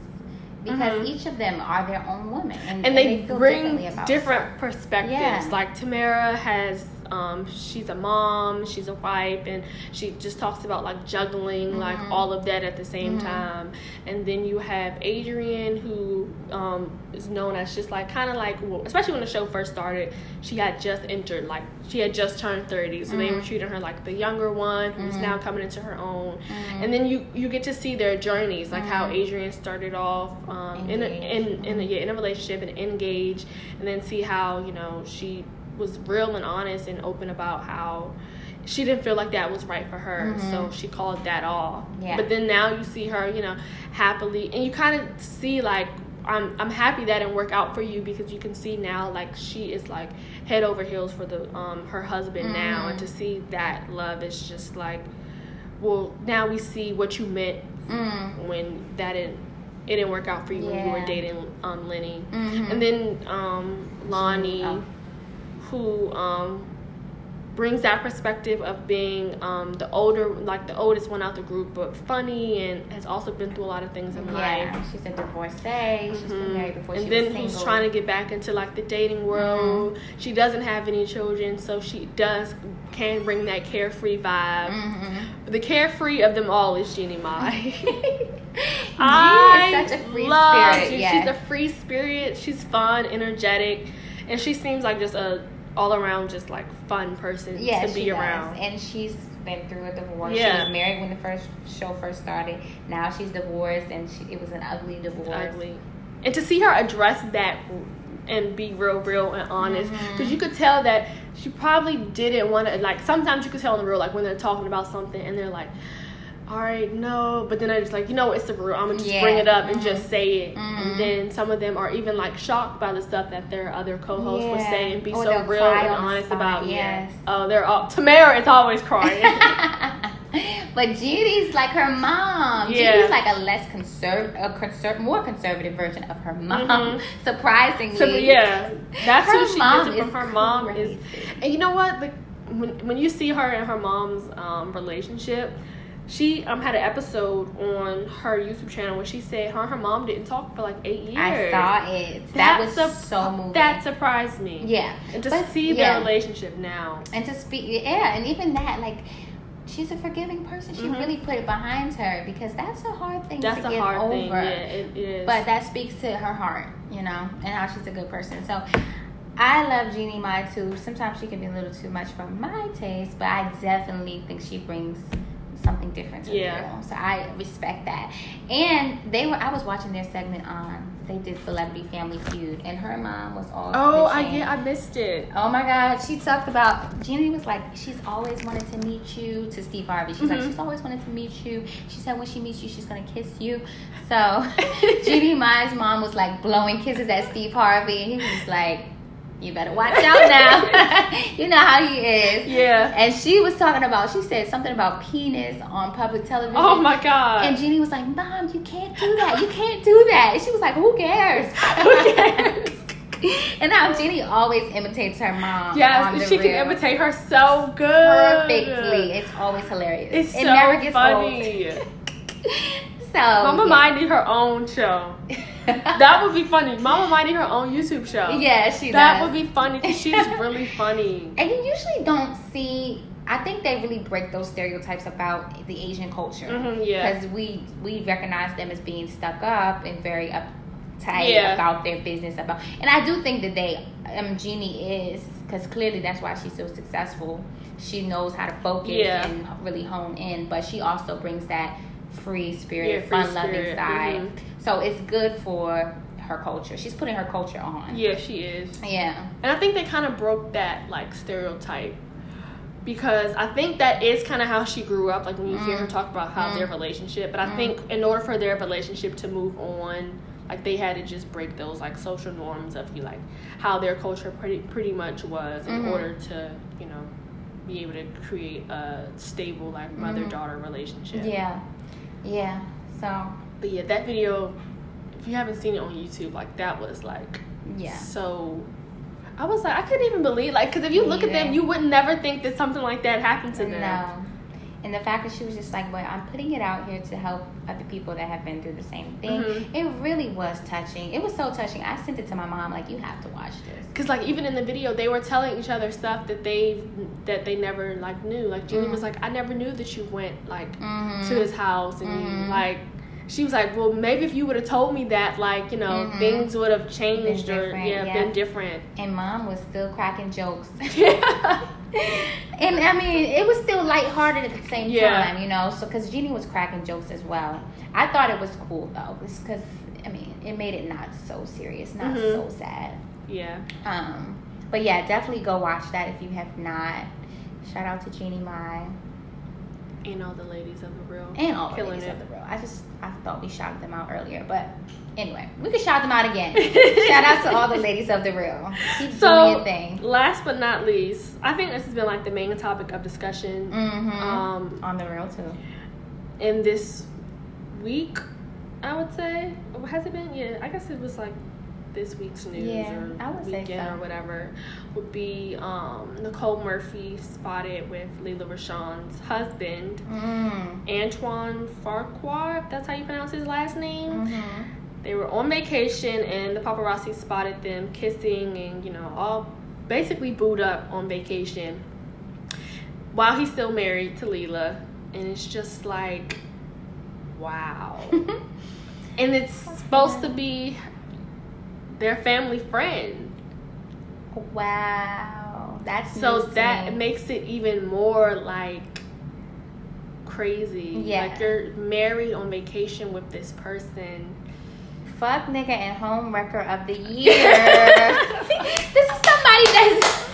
because Mhm. each of them are their own woman and, And they feel bring different stuff. perspectives. Yeah. Like Tamera has, um, she's a mom, she's a wife, and she just talks about like juggling, like Mhm. all of that at the same Mhm. time. And then you have Adrienne, who um, is known as just like kind of like, well, especially when the show first started, she had just entered, like she had just turned thirty, so they were Mhm. treating her like the younger one who's Mhm. now coming into her own. Mhm. And then you you get to see their journeys, like how. Adrienne started off um, in a in in a, yeah, in a relationship and engaged, and then see how you know she was real and honest and open about how she didn't feel like that was right for her, Mhm. so she called that off. Yeah. But then now you see her, you know, happily, and you kind of see like. I'm, I'm happy that didn't work out for you because you can see now like she is like head over heels for the um her husband now Mhm. and to see that love is just like well now we see what you meant Mm. when that didn't it didn't work out for you when you were dating um Lenny. Mhm. And then um Loni Oh. Who um brings that perspective of being um the older like the oldest one out the group but funny and has also been through a lot of things in life. Yeah, she's a divorcee. She's been Mhm. married before and she then was who's trying to get back into like the dating world. She doesn't have any children, so she does can bring that carefree vibe. Mhm. The carefree of them all is Jeannie Mai. I is such a free love spirit. Yeah. She's a free spirit. She's fun, energetic, and she seems like just a all around just like fun person yeah, to be she around. And she's been through a divorce. She Yeah. was married when the first show first started. Now she's divorced, and she, it was an ugly divorce. Ugly, and to see her address that and be real, real and honest, mm-hmm. because you could tell that she probably didn't want to. Like sometimes you could tell in the real, like when they're talking about something and they're like. All right, no, but then I just like you know it's the real. I'm gonna just Yeah. bring it up and Mhm. just say it, Mhm. and then some of them are even like shocked by the stuff that their other co-hosts would Yeah. say and be Or so real and honest about. yes. Yeah. Oh, they're all Tamera is always crying. but Judy's like her mom. Yeah. Jeannie's like a less conservative, a conser- more conservative version of her mom. Mhm. Surprisingly, so, yeah, that's Her who she mom it from. is Her mom is, and you know what? Like when when you see her and her mom's um, relationship. She um had an episode on her YouTube channel where she said her and her mom didn't talk for like eight years. I saw it. That was sup- so moving. That surprised me. yeah, And to But, see yeah. their relationship now. and to speak, yeah, and even that, like. She's a forgiving person. She Mhm. really put it behind her because that's a hard thing That's to a get hard over. thing. Yeah, it, it is. But that speaks to her heart, you know, and how she's a good person. So I love Jeannie Mai too. Sometimes she can be a little too much for my taste, but I definitely think she brings something different to Yeah. the. So I respect that. And they were I was watching their segment on they did Celebrity Family Feud and her mom was all oh, I yeah, I missed it. Oh my God, she talked about Jeannie was like, she's always wanted to meet you to Steve Harvey. She's like, Mhm. she's always wanted to meet you. She said when she meets you, she's gonna kiss you. So Jeannie Mai's mom was like blowing kisses at Steve Harvey, and he was like, you better watch out now. you know how he is. Yeah. And she was talking about, she said something about penis on public television. Oh my god. And Jeannie was like, Mom, you can't do that. You can't do that. And she was like, Who cares? Who cares? and now Jeannie always imitates her mom. yes, she real. can imitate her so good. perfectly. It's always hilarious. It's it so never gets funny. old. So Mama yeah. Mai need her own show. That would be funny. Mama might need her own YouTube show. Yeah, she That does. would be funny because she's really funny. And you usually don't see. I think they really break those stereotypes about the Asian culture Mhm, yeah. because we we recognize them as being stuck up and very uptight Yeah. about their business about. And I do think that they, um, Jeannie is because clearly that's why she's so successful. She knows how to focus Yeah. and really hone in, but she also brings that free spirit, Yeah, fun loving side. mhm. So it's good for her culture. She's putting her culture on. Yeah, she is. Yeah. And I think they kind of broke that like stereotype because I think that is kind of how she grew up. Like when you hear her talk about how their relationship, but I think in order for their relationship to move on, like they had to just break those like social norms of you like how their culture pretty pretty much was in Mhm. order to you know be able to create a stable like mother daughter relationship. Yeah. Yeah. So But yeah, that video, if you haven't seen it on YouTube, like that was like yeah. so. I was like, I couldn't even believe, like, because if you Me look at them, you would never think that something like that happened to them. No. And the fact that she was just like, well, I'm putting it out here to help other people that have been through the same thing. Mhm. It really was touching. It was so touching. I sent it to my mom, like, you have to watch this. Cause like even in the video, they were telling each other stuff that they that they never like knew. Like Jeannie Mm. was like, I never knew that you went like Mm-hmm. to his house and you Mhm. like. She was like, well, maybe if you would have told me that, like you know, Mhm. things would have changed or yeah, yeah. been different. And mom was still cracking jokes. yeah. and I mean, it was still lighthearted at the same Yeah. time, you know. So, because Jeannie was cracking jokes as well. I thought it was cool though, because I mean, it made it not so serious, not Mhm. so sad. Yeah. Um, but yeah, definitely go watch that if you have not. Shout out to Jeannie Mai And all the ladies of the real. and all the ladies it. of the real. I just I thought we shouted them out earlier, but anyway, we could shout them out again. Shout out to all the ladies of the real. Keep doing So your thing. last but not least, I think this has been like the main topic of discussion. Mm-hmm. Um, On the real too. in this week, I would say. Has it been? Yeah, I guess it was like this week's news Yeah, or I would say weekend so. or whatever. Would be um, Nicole Murphy spotted with Lela Rochon's husband, Mm. Antoine Fuqua. If that's how you pronounce his last name. Mm-hmm. They were on vacation and the paparazzi spotted them kissing and you know all basically booed up on vacation while he's still married to Lela. And it's just like wow. And it's supposed to be their family friend. Wow, that's so that makes it even more like crazy. Yeah. like you're married on vacation with this person fuck nigga and home wrecker of the year. this is somebody that's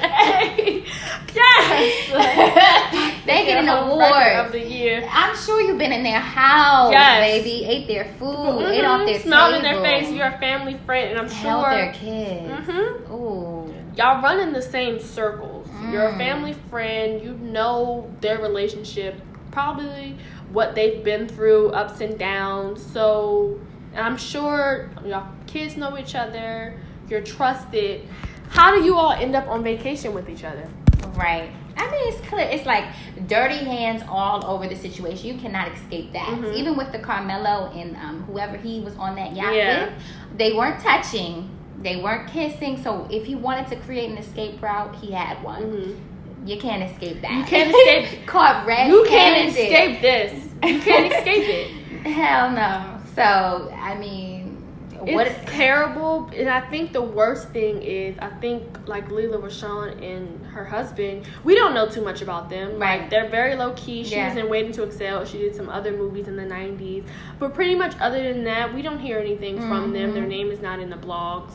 hey, yes. they get an Record of award. the year. I'm sure you've been in their house, Yes. baby. Ate their food, ate off their Smiled in their face. You're a family friend, and I'm held sure their kids. Mhm. Ooh, y'all run in the same circles. You're a Mm. family friend. You know their relationship, probably what they've been through, ups and downs. So, and I'm sure y'all kids know each other. You're trusted. How do you all end up on vacation with each other? right. I mean, it's clear. It's like dirty hands all over the situation. You cannot escape that. Mhm. Even with the Carmelo and um, whoever he was on that yacht Yeah. with, they weren't touching. They weren't kissing. So if he wanted to create an escape route, he had one. Mhm. You can't escape that. You can't escape- Caught red. You can't escape this. You can't escape it. Hell no. So I mean, what? It's terrible, and I think the worst thing is I think like Lela Rochon and her husband. We don't know too much about them. Right. Like they're very low key. She Yeah. was in Waiting to Exhale. She did some other movies in the '90s, but pretty much other than that, we don't hear anything from them. Their name is not in the blogs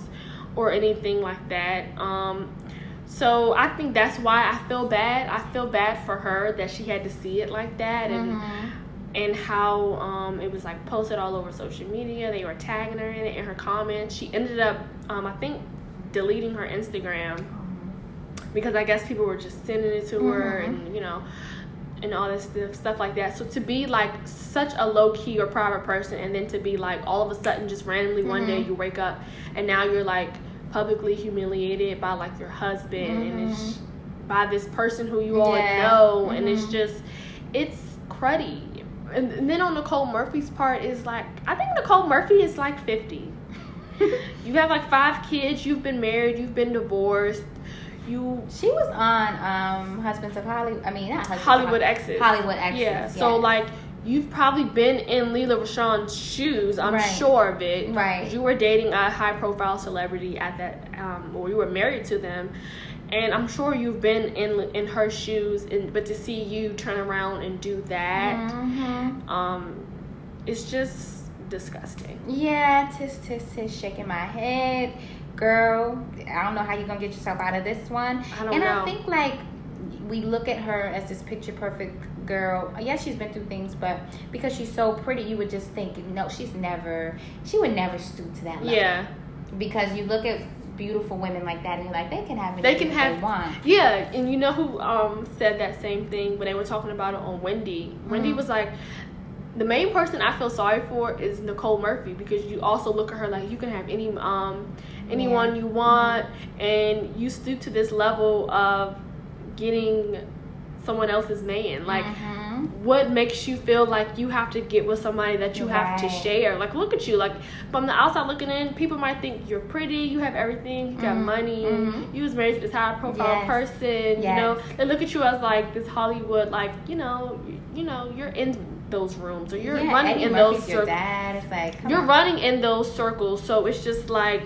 or anything like that. Um, so I think that's why I feel bad. I feel bad for her that she had to see it like that, and Mhm. And how um, it was like posted all over social media. They were tagging her in it in her comments. She ended up, um, I think, deleting her Instagram because I guess people were just sending it to her Mhm. and you know, and all this stuff, stuff like that. So to be like such a low key or private person, and then to be like all of a sudden just randomly one day Mhm. you wake up and now you're like publicly humiliated by like your husband and it's by this person who you all Yeah. know, and it's Mhm. just it's cruddy. And, and then on Nicole Murphy's part is like I think Nicole Murphy is like fifty. you have like five kids. You've been married. You've been divorced. You She was on um Husbands of Hollywood. I mean, not Husbands Hollywood exes. Hollywood exes. Yeah. So like you've probably been in Lela Rochon's shoes. I'm Right. sure of it. Right. You were dating a high profile celebrity at that, um, or you were married to them, and I'm sure you've been in in her shoes. And but to see you turn around and do that, Mhm. um, it's just disgusting. Yeah, tis tis tis shaking my head. Girl, I don't know how you're gonna get yourself out of this one. I don't and know. I think like we look at her as this picture perfect girl. Yes, she's been through things, but because she's so pretty, you would just think, no, she's never, she would never stoop to that level. Yeah. Because you look at beautiful women like that, and you're like, they can have They can they want. Yeah, and you know who um said that same thing when they were talking about it on Wendy. Wendy Mhm. was like, the main person I feel sorry for is Nicole Murphy because you also look at her like you can have any um anyone you want, and you stoop to this level of getting someone else's man. Like, Mhm. what makes you feel like you have to get with somebody that you have to share? Like, look at you. Like, from the outside looking in, people might think you're pretty, you have everything, you got Mhm. money, Mhm. you was married to this high profile Yes. person. You know, they look at you as like this Hollywood, like you know, you, you know, you're in those rooms or you're Yeah, running Eddie in Murphy's those circles. Like, You're on. running in those circles, so it's just like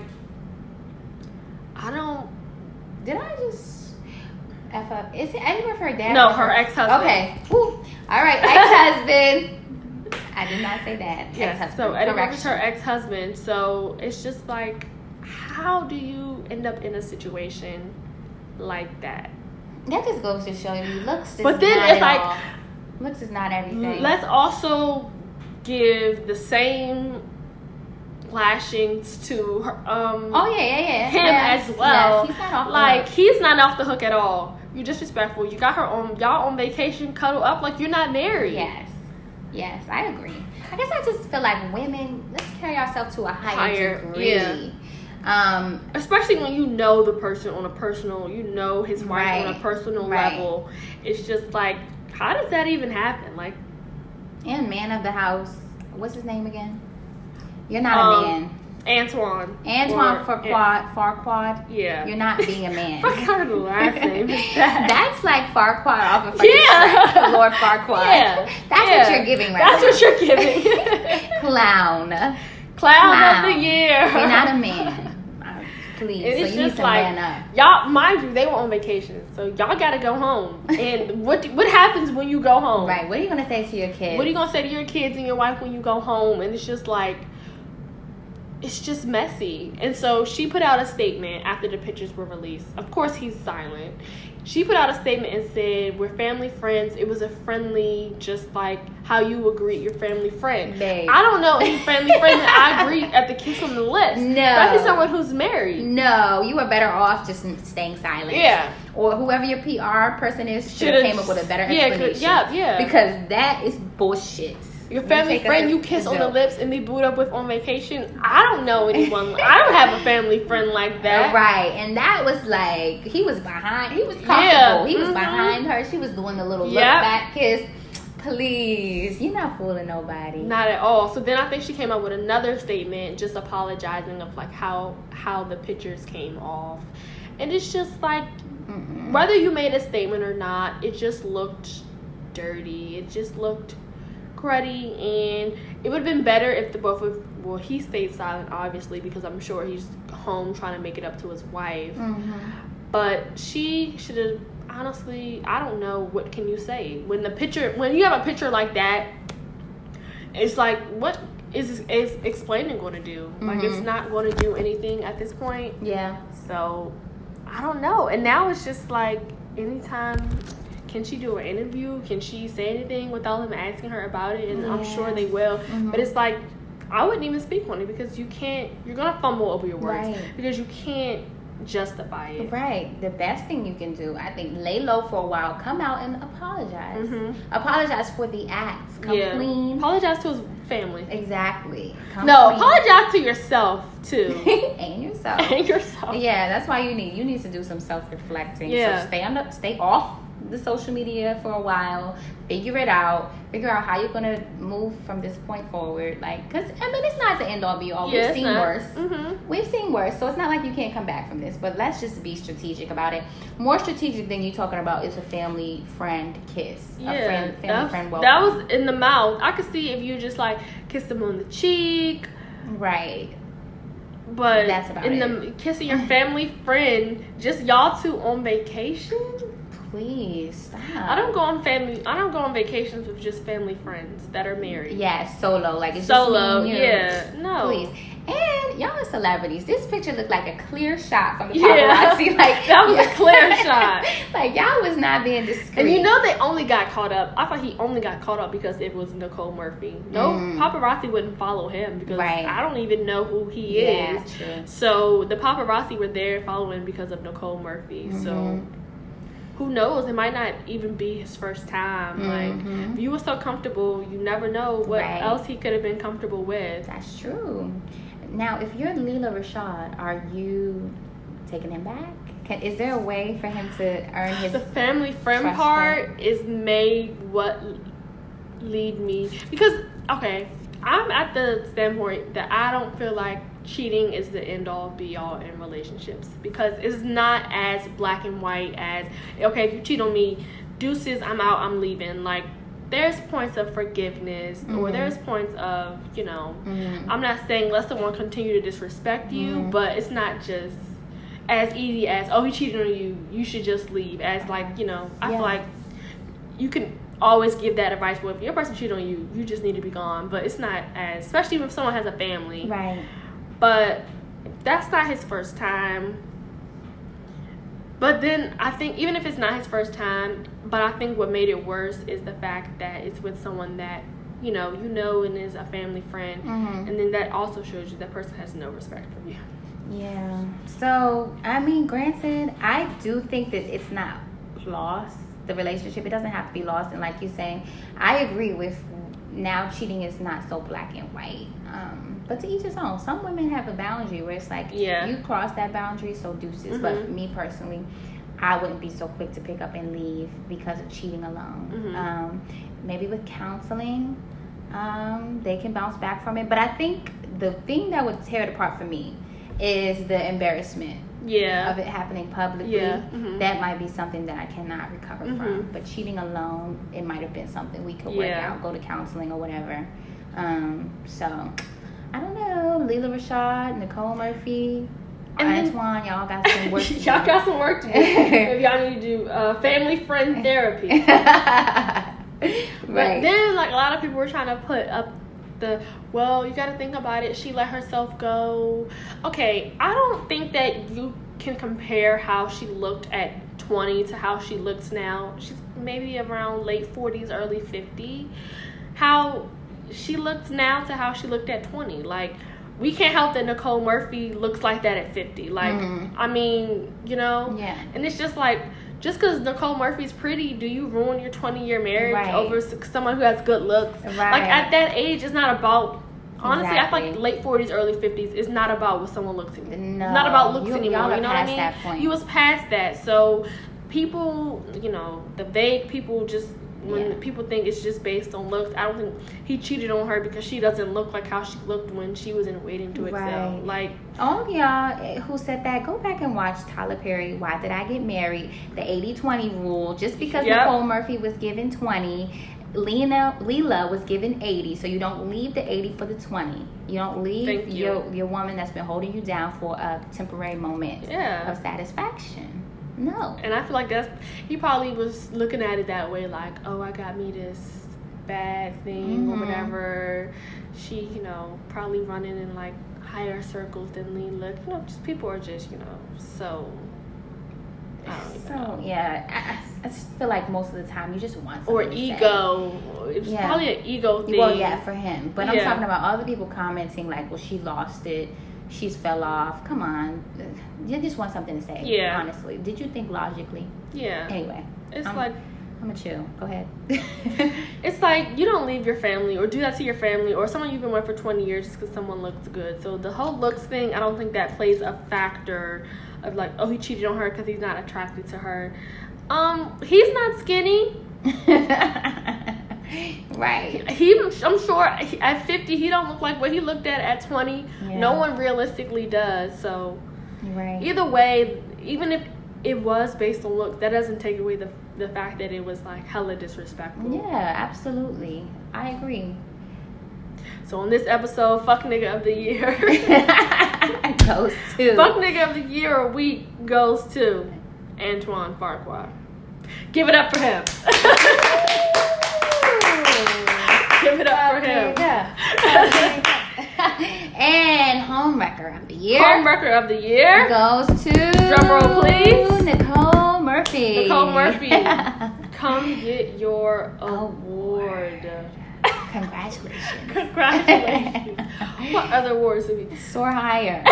I don't. Did I just f up? Is it Eddie Murphy her dad? No, her ex-husband. Okay. Woo. All right, ex-husband. I did not say that. Yes. So Eddie Murphy's her ex-husband. So it's just like, how do you end up in a situation like that? That just goes to show you looks. Is But then it's like- all. looks is not everything. Let's also give the same lashings to her, um oh yeah, yeah, yeah. him Yes, as well. Yes, he's not off the like he's not off the hook at all. You're disrespectful. You got her on y'all on vacation, cuddle up like you're not married. Yes. Yes, I agree. I guess I just feel like women, let's carry ourselves to a higher, Higher, degree. yeah. Um, Especially when you know the person on a personal, you know his wife on a personal right. level. It's just like, how does that even happen? Like, and man of the house, what's his name again? You're not Um, a man. Antoine. Antoine or- Farquaad. Farquaad. Yeah. You're not being a man. What kind of last name is that? That's like Farquaad off of Yeah. Lord Farquaad. Yeah. That's Yeah. what you're giving right That's now. what you're giving. Clown. Clown Clown. of the year. You're not a man. Please. So it's you need just like up. y'all, mind you, they were on vacation, so y'all gotta go home. And what what happens when you go home? Right. What are you gonna say to your kids? What are you gonna say to your kids and your wife when you go home? And it's just like, it's just messy. And so she put out a statement after the pictures were released. Of course, he's silent. She put out a statement and said, "We're family friends. It was a friendly, just like how you would greet your family friend." Babe. I don't know any family friend that I greet at the kiss on the lips. No. Especially someone who's married. No, you are better off just staying silent. Yeah. Or whoever your PR person is should Should've- came up with a better explanation. yeah, yeah. Because that is bullshit. Your family friend you kiss on the lips and be booed up with on vacation. I don't know anyone. I don't have a family friend like that. Right, and that was like he was behind. He was comfortable. Yeah, He was mhm. behind her. She was doing the little look back kiss. Please, you're not fooling nobody. Not at all. So then I think she came up with another statement, just apologizing of like how how the pictures came off, and it's just like Mm-mm. whether you made a statement or not, it just looked dirty. It just looked cruddy, and it would have been better if the both of well he stayed silent obviously because I'm sure he's home trying to make it up to his wife. Mhm. but she should have honestly i don't know what can you say when the picture when you have a picture like that it's like what is is explaining going to do like it's Mhm. not going to do anything at this point Yeah. so i don't know and now it's just like anytime can she do an interview can she say anything without them asking her about it and i'm sure they will Mhm. but it's like i wouldn't even speak on it because you can't you're gonna fumble over your words Right. because you can't justify it Right. The best thing you can do, I think, lay low for a while, come out and apologize. Mhm. Apologize for the acts. Come Yeah. clean. Apologize to his family. Exactly. Come No, clean. apologize to yourself too. and yourself. and yourself. Yeah, that's why you need you need to do some self reflecting. Yeah. So stay on the, stay off the social media for a while. Figure it out. Figure out how you're gonna move from this point forward. Like, cause I mean, it's not the end all be all. Yeah, We've seen not. worse. Mm-hmm. We've seen worse, so it's not like you can't come back from this. But let's just be strategic about it. More strategic than you talking about is a family friend kiss. Yeah, a friend, family friend welcome. that was in the mouth. I could see if you just like kiss them on the cheek, right. but That's about in it. the kissing your family friend, just y'all two on vacation. Please stop. I don't go on family. I don't go on vacations with just family friends that are married. Yeah, solo. Like it's Solo, Just you. yeah, no. Please. And y'all are celebrities. This picture looked like a clear shot from the Yeah. paparazzi. Like That was a clear shot. like y'all was not being discreet. And you know they only got caught up. I thought he only got caught up because it was Nicole Murphy. No Mm. paparazzi wouldn't follow him because Right. I don't even know who he yeah, is. true. So the paparazzi were there following because of Nicole Murphy. So Mhm. Who knows? It might not even be his first time. Like Mhm. if you were so comfortable, you never know what Right. else he could have been comfortable with. That's true. Now, if you're Lela Rochon, are you taking him back? Can, is there a way for him to earn his? The family friend part is made what lead me because okay, I'm at the standpoint that I don't feel like cheating is the end all be all in relationships because it's not as black and white as okay if you cheat on me, deuces I'm out I'm leaving like. There's points of forgiveness, or Mhm. there's points of, you know, Mhm. I'm not saying let someone continue to disrespect you, Mhm. but it's not just as easy as oh he cheated on you, you should just leave. As like you know, I Yeah. feel like you can always give that advice. Well, if your person cheated on you, you just need to be gone. But it's not as, especially if someone has a family. Right. But that's not his first time. But then I think even if it's not his first time, but I think what made it worse is the fact that it's with someone that you know you know and is a family friend, Mhm. and then that also shows you that person has no respect for you. Yeah. So, I mean, granted, I do think that it's not lost, the relationship. It doesn't have to be lost. And like you're saying, I agree with now cheating is not so black and white. Um, but to each his own. Some women have a boundary where it's like, Yeah. you cross that boundary, so deuces. But Mhm. me personally, I wouldn't be so quick to pick up and leave because of cheating alone. Mhm. Um, maybe with counseling, um, they can bounce back from it. But I think the thing that would tear it apart for me is the embarrassment Yeah. of it happening publicly. Yeah, mhm. That might be something that I cannot recover from. Mhm. But cheating alone, it might have been something we could work out, go to counseling or whatever. Um, so I don't know. Lela Rochon, Nicole Murphy, And then- Antoine, y'all got some work to do. y'all got some work to do. Maybe y'all need to do uh, family friend therapy. But then, like a lot of people were trying to put up the well, you got to think about it. She let herself go. Okay, I don't think that you can compare how she looked at 20 to how she looks now. She's maybe around late 40s, early 50. How she looks now to how she looked at 20. Like we can't help that Nicole Murphy looks like that at 50. Like Mhm. I mean, you know, yeah. and it's just like, just because Nicole Murphy's pretty, do you ruin your 20 year marriage Right. over someone who has good looks? Right. Like, at that age, it's not about. Honestly, I feel like late 40s, early 50s is not about what someone looks anymore. No, it's not about looks you- anymore. are know what I mean? You was past that. So, people, you know, the vague people just. When Yeah. people think it's just based on looks, I don't think he cheated on her because she doesn't look like how she looked when she was in Waiting to Exhale. Right. Like, All of y'all eh, who said that, go back and watch Tyler Perry, Why Did I Get Married? The 80 20 rule. Just because Yep. Nicole Murphy was given 20, Lena, Lela was given 80. So you don't leave the 80 for the 20. You don't leave Thank you. your, your woman that's been holding you down for a temporary moment yeah. of satisfaction. No. And I feel like that's he probably was looking at it that way, like, oh, I got me this bad thing or Mhm. whatever. She, you know, probably running in like higher circles than Lela. You know, just people are just, you know, so. I don't even So, know. yeah, I, I- feel like most of the time you just want Or something to say. ego. It's Yeah. probably an ego thing. Well, yeah, for him. But I'm talking about other people commenting like, "Well, she lost it. She's fell off. Come on, you just want something to say." Yeah. Honestly, did you think logically? Yeah. Anyway, It's I'm- like I'm gonna chill. Go ahead. It's like you don't leave your family or do that to your family or someone you've been with for 20 years just because someone looks good. So the whole looks thing, I don't think that plays a factor of like, oh, he cheated on her because he's not attracted to her. Um, he's not skinny. right. He, I'm sure at 50 he don't look like what he looked at at 20. Yeah. No one realistically does. So Right. either way, even if it was based on looks, that doesn't take away the the fact that it was like hella disrespectful. Yeah, absolutely. I agree. So on this episode, fuck nigga of the year. Goes to Fuck nigga of the year or week goes to Antoine Farquhar. Give it up for him. Give it up for him. and homewrecker of the year Home Homewrecker of the year. goes to Drum roll, please. Nicole Murphy. Nicole Murphy. Come get your award. Congratulations. Congratulations. what other awards did we Soar higher.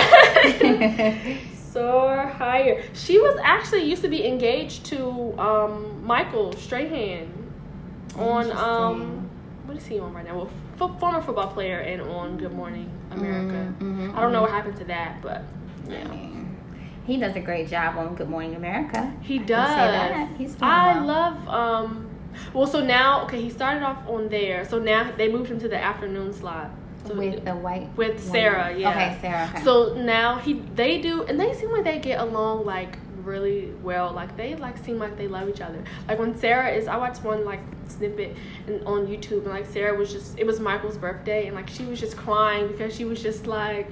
soar higher? She was actually used to be engaged to um, Michael Strahan on um. What is he on right now? Well, f- former football player and on Good Morning America. Mhm, I don't know what mhm. happened to that, but yeah, he does a great job on Good Morning America. he does. He's I well. love um. Well, so now okay, he started off on there. So now they moved him to the afternoon slot. So with the white with woman. Sarah, yeah. Okay, Sarah. Okay. So now he they do and they seem like they get along like really well. Like they like seem like they love each other. Like when Sarah is I watched one like snippet and on YouTube and like Sarah was just it was Michael's birthday and like she was just crying because she was just like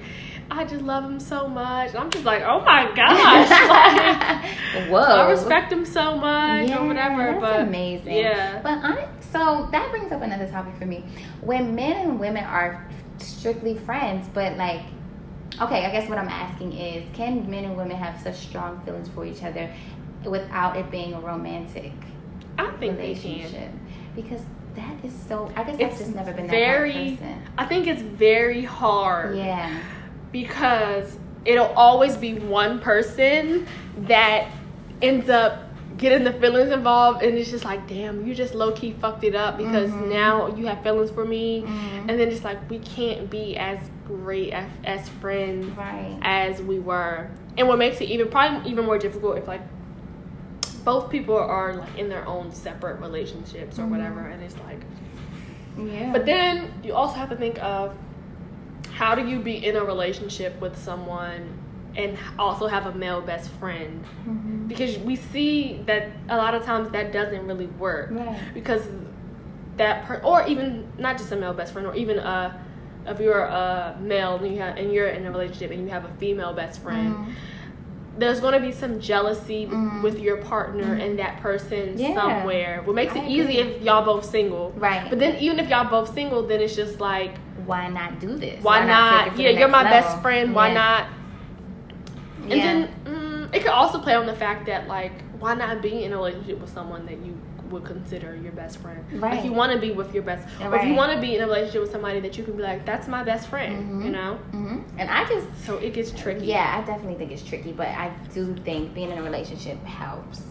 I just love him so much. And I'm just like, oh my gosh. like, Whoa. I respect him so much yeah, or whatever. But amazing. Yeah. But hon- so that brings up another topic for me. When men and women are strictly friends, but like, okay, I guess what I'm asking is, can men and women have such strong feelings for each other without it being a romantic I think they relationship? can. Because that is so. I guess It's I've just never been that very- person. I think it's very hard. Yeah. because it'll always be one person that ends up getting the feelings involved and it's just like damn you just low-key fucked it up because Mhm. now you have feelings for me Mhm. and then it's like we can't be as great as, as friends Right. as we were and what makes it even probably even more difficult if like both people are like in their own separate relationships or Mhm. whatever and it's like Yeah. but then you also have to think of how do you be in a relationship with someone and also have a male best friend? Mhm. Because we see that a lot of times that doesn't really work. Right. Because that per or even not just a male best friend or even a if you're a male and you have and you're in a relationship and you have a female best friend, Mhm. there's going to be some jealousy Mhm. with your partner and that person Yeah. somewhere. What makes I it easy if y'all both single. Right. But then even if y'all both single, then it's just like why not do this? why, take not? the Yeah, you're my level? best friend. Why Yeah. not? And Yeah. then mm, it could also play on the fact that like, why not be in a relationship with someone that you would consider your best friend? Like Right. you want to be with your best, or if you want to be in a relationship with somebody that you can be like, that's my best friend. Mhm. You know. hmm And I just, So it gets tricky. yeah, I definitely think it's tricky, but I do think being in a relationship helps.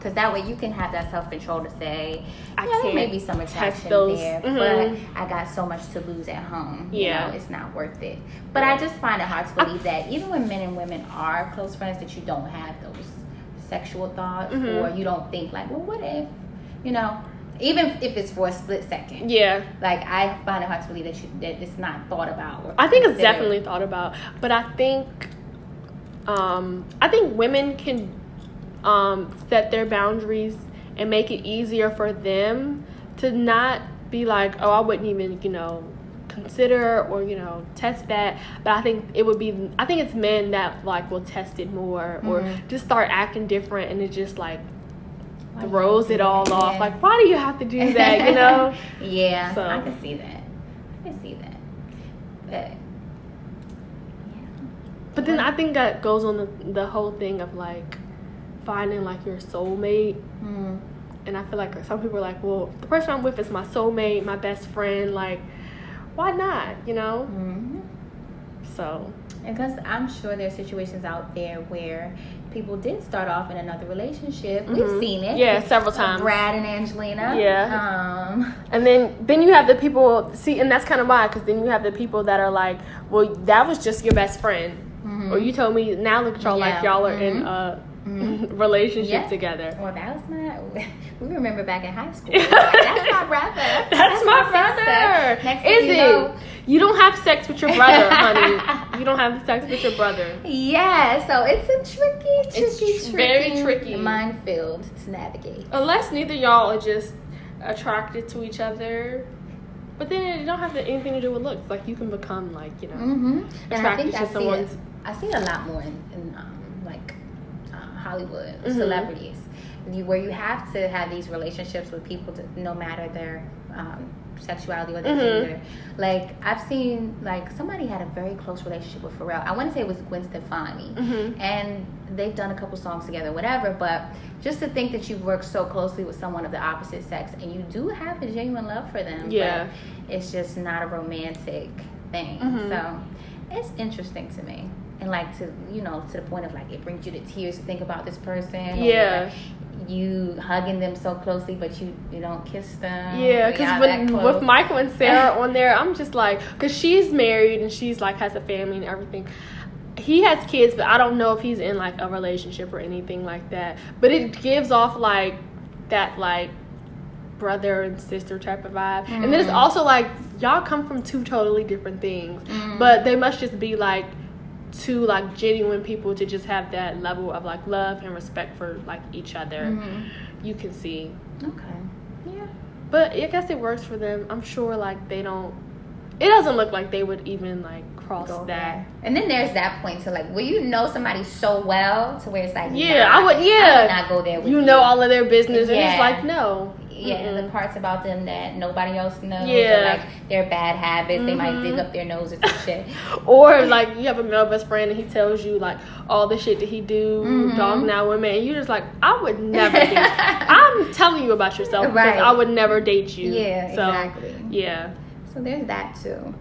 Because that way you can have that self control to say, I yeah, there may be some attraction there, mhm. but I got so much to lose at home. You Yeah. know, it's not worth it. But I just find it hard to believe that even when men and women are close friends, that you don't have those sexual thoughts Mhm. or you don't think, like, well, what if, you know, even if it's for a split second. Yeah. Like I find it hard to believe that you that it's not thought about. Or I think it's definitely thought about, but I think, um, I think women can um, set their boundaries and make it easier for them to not be like, oh, I wouldn't even, you know, consider or you know test that. But I think it would be, I think it's men that like will test it more or Mhm. just start acting different, and it just like Why throws it all that? off. Yeah. Like, why do you have to do that? You know. yeah, So- I can see that. I can see that. But yeah. But then I think that goes on the the whole thing of like finding like your soulmate. Mm. And I feel like some people are like, well, the person I'm with is my soulmate, my best friend. Like, why not? You know? hmm So Because I'm sure there's situations out there where people did start off in another relationship. We've Mhm. seen it. Yeah, several times. Brad and Angelina. Yeah. Um. and then then you have the people see, and that's kind of why, because then you have the people that are like, well, that was just your best friend, mhm. or you told me now look at y'all like y'all are in Mhm. a Mhm. relationship Yeah. together. Well, that was my. We remember back in high school. That's my brother. That's, my, sister. brother. Next Is you it? know- You don't have sex with your brother, honey. You don't have sex with your brother. Yeah, so it's a tricky, tricky, It's tricky, very tricky. minefield to navigate. Unless neither y'all are just attracted to each other. But then it don't have anything to do with looks. Like you can become like, you know, Mm-hmm. And I attracted think to I see it. I see it a lot more in, in um, Hollywood Mhm. celebrities you, where you have to have these relationships with people, to, no matter their um, sexuality or their Mhm. gender. Like I've seen, like somebody had a very close relationship with Pharrell. I want to say it was Gwen Stefani, Mhm. and they've done a couple songs together, whatever. But just to think that you've worked so closely with someone of the opposite sex, and you do have a genuine love for them, Yeah. it's just not a romantic thing. Mhm. So it's interesting to me. And like to you know to the point of like it brings you to tears to think about this person. Yeah. you hugging them so closely, but you you don't kiss them. Yeah, because when with Michael and Sarah on there, I'm just like, because she's married and she's like has a family and everything. He has kids, but I don't know if he's in like a relationship or anything like that. But it gives off like that like brother and sister type of vibe. And then it's Mhm. also like y'all come from two totally different things, Mhm. but they must just be like two like genuine people to just have that level of like love and respect for like each other. Mhm. You can see. Okay. Yeah. But I guess it works for them. I'm sure like they don't. It doesn't look like they would even like cross Go that. And then there's that point to like where you know somebody so well to where it's like Yeah, nah, I would- yeah. I would not go there with You you. know all of their business, and it's like no. Yeah, and the parts about them that nobody else knows. Yeah. Like their bad habits, they might dig up their noses and shit. Or like you have a male best friend and he tells you like all the shit that he do, Mhm. dog now women, and you're just like, I would never date. I'm telling you about yourself because Right. I would never date you. Yeah, So, exactly. Yeah, So there's that too.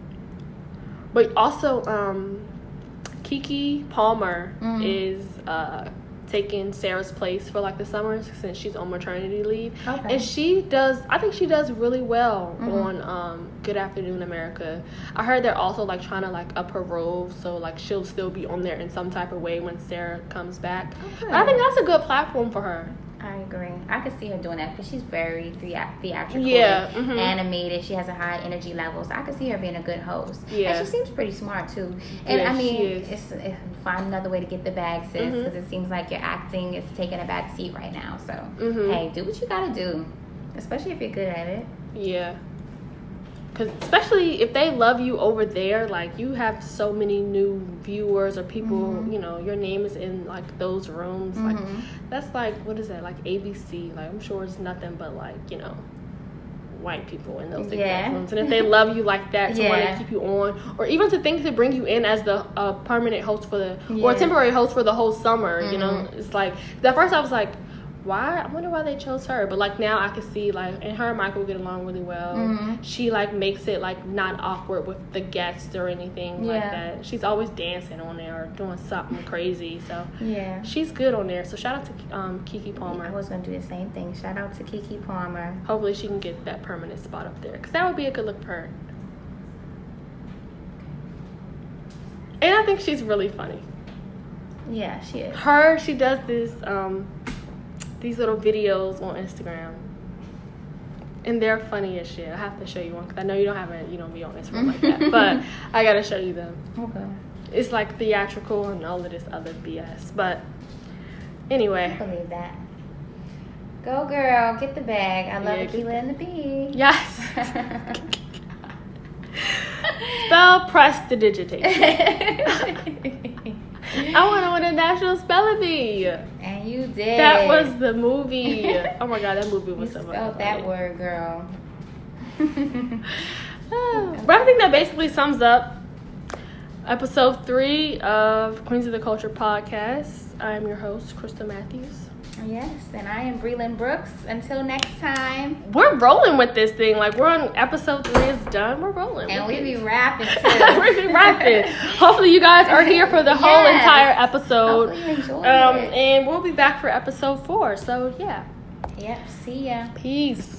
but also um, Keke Palmer Mhm. is uh, taking Sarah's place for like the summer since she's on maternity leave. Okay. And she does, I think she does really well Mhm. on um, Good Afternoon America. I heard they're also like trying to like up her role, so like she'll still be on there in some type of way when Sarah comes back. Okay. But I think that's a good platform for her. I agree. I could see her doing that because she's very theatrical, Yeah, mhm. animated. She has a high energy level, so I could see her being a good host. Yeah. and she seems pretty smart too. And Yeah, I mean, is. it's, find another way to get the bag, sis, because it seems like your acting is taking a back seat right now. So Mhm. hey, do what you gotta do, especially if you're good at it. Yeah. Cause especially if they love you over there, like you have so many new viewers or people, Mhm. you know, your name is in like those rooms. Like Mhm. that's like what is that? Like ABC. Like I'm sure it's nothing but like you know, white people in those exact rooms. And if they love you like that to want to keep you on, or even to think to bring you in as the uh, permanent host for the or temporary host for the whole summer, you know, Mhm. it's like at first I was like. Why? I wonder why they chose her. But like now, I can see like, and her and Michael get along really well Mhm. she like makes it like not awkward with the guests or anything like that. She's always dancing on there or doing something crazy. So Yeah. she's good on there. So shout out to um, Keke Palmer. I was gonna do the same thing. Shout out to Keke Palmer. Hopefully she can get that permanent spot up there because that would be a good look for her. And I think she's really funny. Yeah, she is. Her, she does this um, these little videos on Instagram. And they're funny as shit. I have to show you one because I know you don't have it. You don't be on Instagram like that, but I gotta show you them. Okay. it's like theatrical and all of this other BS. But I anyway, believe that. Go girl, get the bag. I love Yeah, the and the bee. yes. Spell prestidigitation. I want to win a national spelling bee. and you did. That was the movie. Oh my god, that movie You was so spelled that word, girl. But I think that basically sums up episode three of Queens of the Culture podcast. I'm your host, Krista Matthews. Yes, and I am Breland Brooks. Until next time. We're rolling with this thing. Like we're on episode three is done. We're rolling. And we it. be rapping we be rapping. Hopefully you guys are here for the whole entire episode. Hopefully you enjoyed Um, and we'll be back for episode four. So yeah, Yep, see ya. peace.